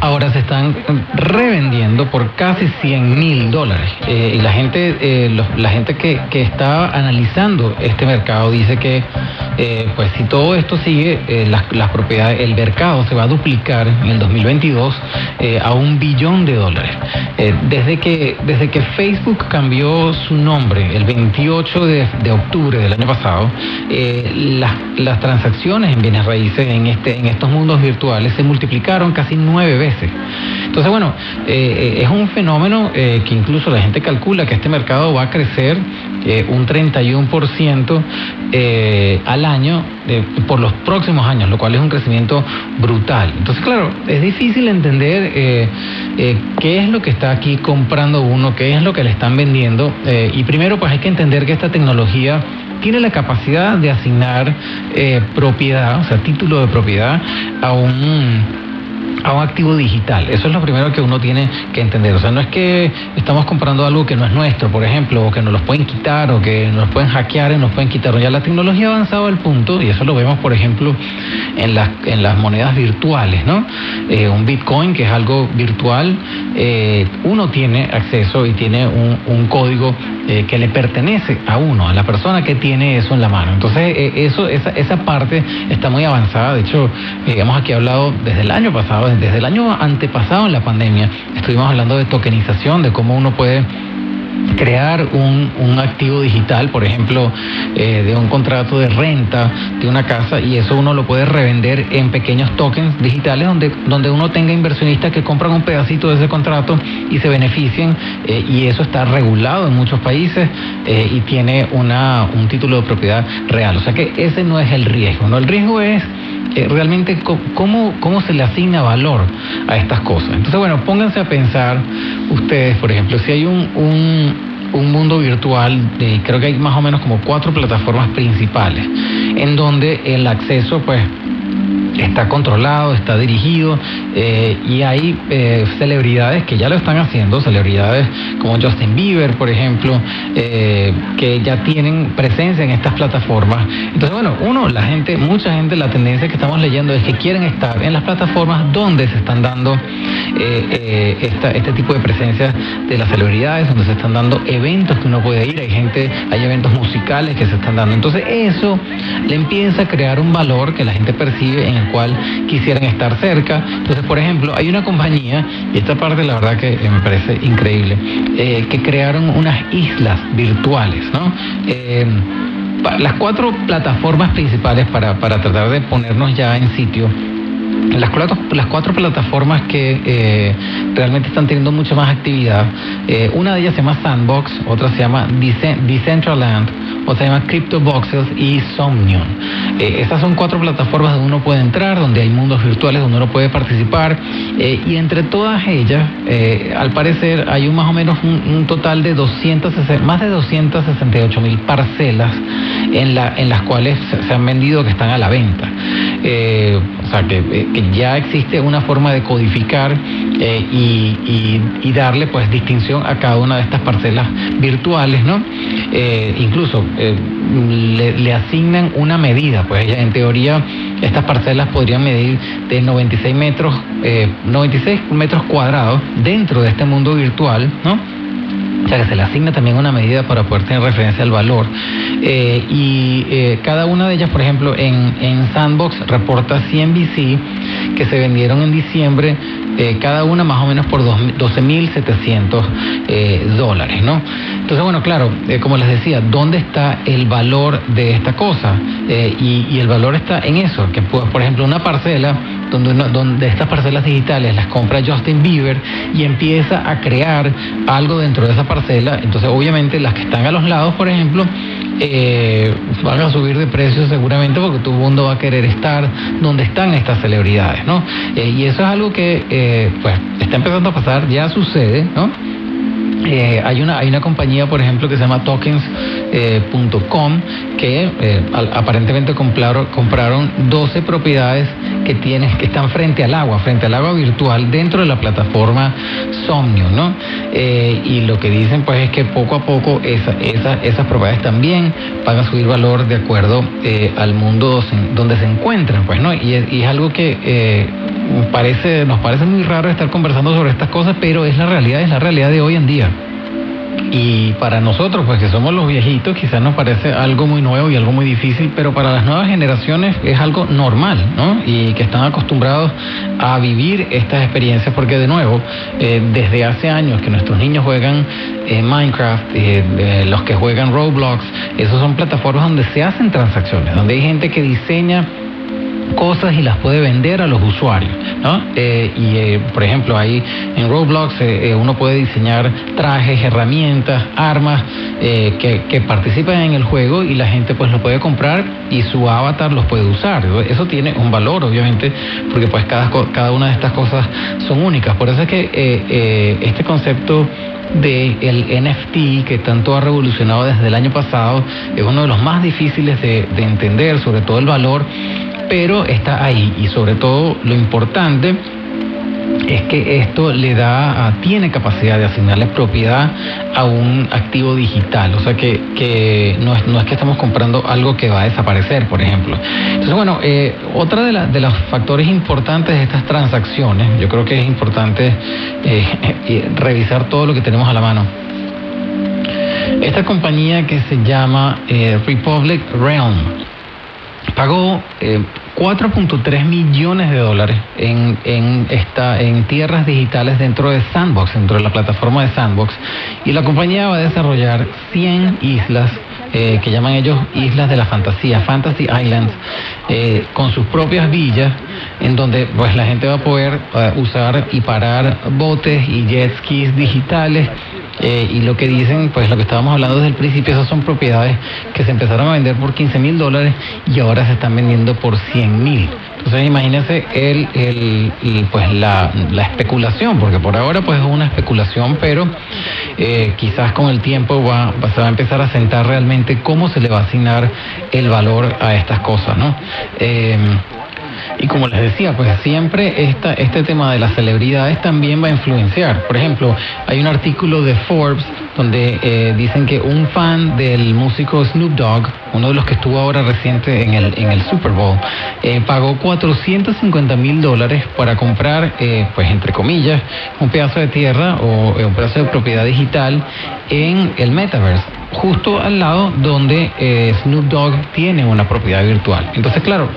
Speaker 17: ahora se están revendiendo por casi 100 mil dólares. Eh, y la gente, eh, la gente que, que está analizando este mercado dice que, eh, pues si todo esto sigue, las, las propiedades, el mercado se va a duplicar en el 2022 eh, a un billón de dólares. Desde que desde que Facebook cambió su nombre el 28 de, de octubre del año pasado, las, las transacciones en bienes raíces en este en estos mundos virtuales se multiplicaron casi nueve veces. Entonces, bueno, eh, es un fenómeno eh, que incluso la gente calcula que este mercado va a crecer eh, un 31% eh, al año por los próximos años, lo cual es un crecimiento brutal. Entonces, claro, es difícil entender qué es lo que está aquí comprando uno, qué es lo que le están vendiendo. y primero, pues hay que entender que esta tecnología tiene la capacidad de asignar propiedad, o sea, título de propiedad a un a un activo digital. Eso es lo primero que uno tiene que entender. O sea, no es que estamos comprando algo que no es nuestro, por ejemplo, o que nos los pueden quitar, o que nos pueden hackear y nos pueden quitar. Ya la tecnología ha avanzado al punto, y eso lo vemos, por ejemplo, en las, en las monedas virtuales, ¿no? Eh, un Bitcoin, que es algo virtual, eh, uno tiene acceso y tiene un, un código eh, que le pertenece a uno, a la persona que tiene eso en la mano. Entonces, eso, esa, esa parte está muy avanzada. De hecho, hemos aquí hablado desde el año pasado, desde el año antepasado en la pandemia, estuvimos hablando de tokenización, de cómo uno puede crear un, un activo digital, por ejemplo, eh, de un contrato de renta de una casa y eso uno lo puede revender en pequeños tokens digitales donde, donde uno tenga inversionistas que compran un pedacito de ese contrato y se beneficien eh, y eso está regulado en muchos países eh, y tiene una, un título de propiedad real. O sea que ese no es el riesgo, ¿no? El riesgo es realmente cómo, cómo se le asigna valor a estas cosas. Entonces, bueno, pónganse a pensar ustedes, por ejemplo, si hay un, un, un mundo virtual, de, creo que hay más o menos como cuatro plataformas principales, en donde el acceso, pues, está controlado, está dirigido eh, y hay eh, celebridades que ya lo están haciendo, celebridades como Justin Bieber, por ejemplo, eh, que ya tienen presencia en estas plataformas. Entonces, bueno, uno, la gente, mucha gente, la tendencia que estamos leyendo es que quieren estar en las plataformas donde se están dando esta- este tipo de presencia de las celebridades, donde se están dando eventos que uno puede ir, hay gente, hay eventos musicales que se están dando. Entonces, eso le empieza a crear un valor que la gente percibe en el cual quisieran estar cerca. Entonces, por ejemplo, hay una compañía, y esta parte la verdad que eh, me parece increíble, eh, que crearon unas islas virtuales, ¿no? Eh, las cuatro plataformas principales para, para tratar de ponernos ya en sitio las cuatro, las cuatro plataformas que eh, realmente están teniendo mucha más actividad, eh, una de ellas se llama Sandbox, otra se llama Decen- Decentraland, otra se llama CryptoVoxels y Somnium. Eh, estas son cuatro plataformas donde uno puede entrar, donde hay mundos virtuales donde uno puede participar eh, y entre todas ellas, eh, al parecer hay un más o menos un, total de 260, más de 268 mil parcelas en, la, en las cuales se, han vendido que están a la venta. Eh, o sea, que, ya existe una forma de codificar y, y- darle pues distinción a cada una de estas parcelas virtuales, ¿no? Incluso eh, le, le asignan una medida, pues en teoría estas parcelas podrían medir de 96 metros, eh, 96 metros cuadrados dentro de este mundo virtual, ¿no? O sea que se le asigna también una medida para poder tener referencia al valor. Eh, y eh, cada una de ellas, por ejemplo, en, en Sandbox reporta 100 VC que se vendieron en diciembre, eh, cada una más o menos por dos- 12.700 eh, dólares, ¿no? Entonces, bueno, claro, eh, como les decía, ¿dónde está el valor de esta cosa? Eh, y, y el valor está en eso, que por ejemplo una parcela donde, donde estas parcelas digitales las compra Justin Bieber y empieza a crear algo dentro de esa parcela, entonces obviamente las que están a los lados, por ejemplo, eh, van a subir de precio seguramente porque todo el mundo va a querer estar donde están estas celebridades, ¿no? Eh, y eso es algo que eh, pues está empezando a pasar, ya sucede, ¿no? Hay una hay una compañía por ejemplo que se llama tokens.com que aparentemente compraron compraron 12 propiedades que tienen que están frente al agua frente al agua virtual dentro de la plataforma Somnium no Eh, y lo que dicen pues es que poco a poco esa, esa- esas propiedades también van a subir valor de acuerdo eh, al mundo donde se encuentran pues no y es, y es algo que eh, parece nos parece muy raro estar conversando sobre estas cosas pero es la realidad es la realidad de hoy en día y para nosotros, pues que somos los viejitos, quizás nos parece algo muy nuevo y algo muy difícil, pero para las nuevas generaciones es algo normal, ¿no? Y que están acostumbrados a vivir estas experiencias, porque de nuevo, eh, desde hace años que nuestros niños juegan eh, Minecraft, eh, los que juegan Roblox, esos son plataformas donde se hacen transacciones, donde hay gente que diseña cosas y las puede vender a los usuarios, ¿no? Eh, y eh, por ejemplo ahí en Roblox eh, uno puede diseñar trajes, herramientas, armas que, que participan en el juego y la gente pues lo puede comprar y su avatar los puede usar. Eso tiene un valor obviamente porque pues cada, cada una de estas cosas son únicas. Por eso es que este concepto de el NFT que tanto ha revolucionado desde el año pasado es uno de los más difíciles de entender, sobre todo el valor, pero está ahí y sobre todo lo importante es que esto le da, a- tiene capacidad de asignarle propiedad a un activo digital, o sea que, que no, es, no es que estamos comprando algo que va a desaparecer, por ejemplo. Entonces, bueno, eh, otra de, la- de los factores importantes de estas transacciones, yo creo que es importante eh, (laughs) revisar todo lo que tenemos a la mano. Esta compañía que se llama eh, Republic Realm pagó eh, 4.3 millones de dólares en, en, esta, en tierras digitales dentro de Sandbox, dentro de la plataforma de Sandbox. Y la compañía va a desarrollar 100 islas eh, que llaman ellos Islas de la Fantasía, Fantasy Islands, eh, con sus propias villas, en donde pues la gente va a poder eh, usar y parar botes y jet skis digitales. Eh, y lo que dicen, pues lo que estábamos hablando desde el principio, esas son propiedades que se empezaron a vender por 15 mil dólares y ahora se están vendiendo por 100 mil. Entonces imagínense el, pues la, la especulación, porque por ahora pues es una especulación, pero eh, quizás con el tiempo va- se va a empezar a sentar realmente cómo se le va a asignar el valor a estas cosas, ¿no? Eh, y como les decía, pues siempre esta, este tema de las celebridades también va a influenciar. Por ejemplo, hay un artículo de Forbes donde eh, dicen que un fan del músico Snoop Dogg, uno de los que estuvo ahora reciente en el, en el Super Bowl, eh, pagó 450 mil dólares para comprar, eh, pues entre comillas, un pedazo de tierra o eh, un pedazo de propiedad digital en el metaverse justo al lado donde Snoop Dogg tiene una propiedad virtual. Entonces, claro,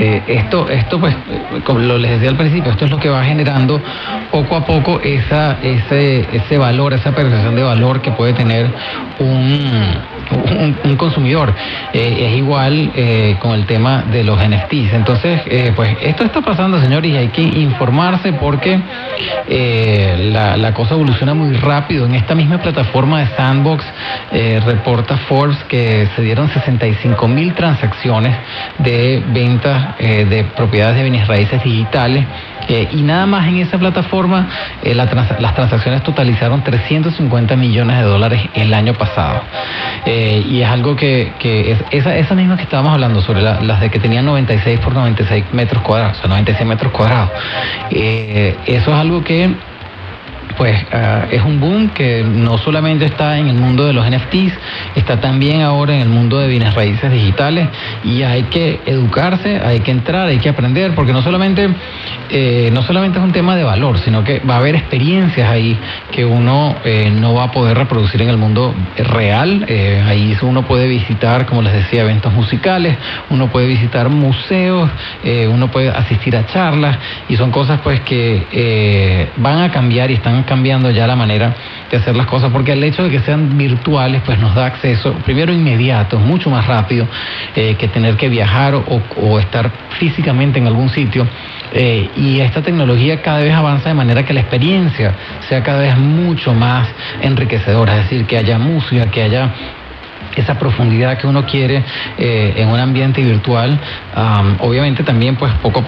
Speaker 17: eh, esto, esto pues, como les decía al principio, esto es lo que va generando poco a poco esa, ese, ese valor, esa percepción de valor que puede tener un, un, consumidor. Eh, es igual eh, con el tema de los NFTs. Entonces, eh, pues esto está pasando, señores, y hay que informarse porque la, la cosa evoluciona muy rápido. En esta misma plataforma de Sandbox reporta Forbes que se dieron 65 mil transacciones de ventas de propiedades de bienes raíces digitales. Eh, y nada más en esa plataforma eh, las transacciones totalizaron 350 millones de dólares el año pasado. Eh, y es algo que, que es, esa, misma que estábamos hablando, sobre la- las de que tenían 96 por 96 metros cuadrados, o sea, 96 metros cuadrados. Eso es algo que pues ah, es un boom que no solamente está en el mundo de los NFTs, está también ahora en el mundo de bienes raíces digitales y hay que educarse, hay que entrar, hay que aprender, porque no solamente, eh, no solamente es un tema de valor, sino que va a haber experiencias ahí que uno eh, no va a poder reproducir en el mundo real. Eh, ahí uno puede visitar, como les decía, eventos musicales, uno puede visitar museos, eh, uno puede asistir a charlas y son cosas pues que eh, van a cambiar y están cambiando ya la manera de hacer las cosas porque el hecho de que sean virtuales pues nos da acceso primero inmediato, mucho más rápido eh, que tener que viajar o, estar físicamente en algún sitio eh, y esta tecnología cada vez avanza de manera que la experiencia sea cada vez mucho más enriquecedora, es decir, que haya música, que haya esa profundidad que uno quiere eh, en un ambiente virtual. Am, obviamente también pues poco a poco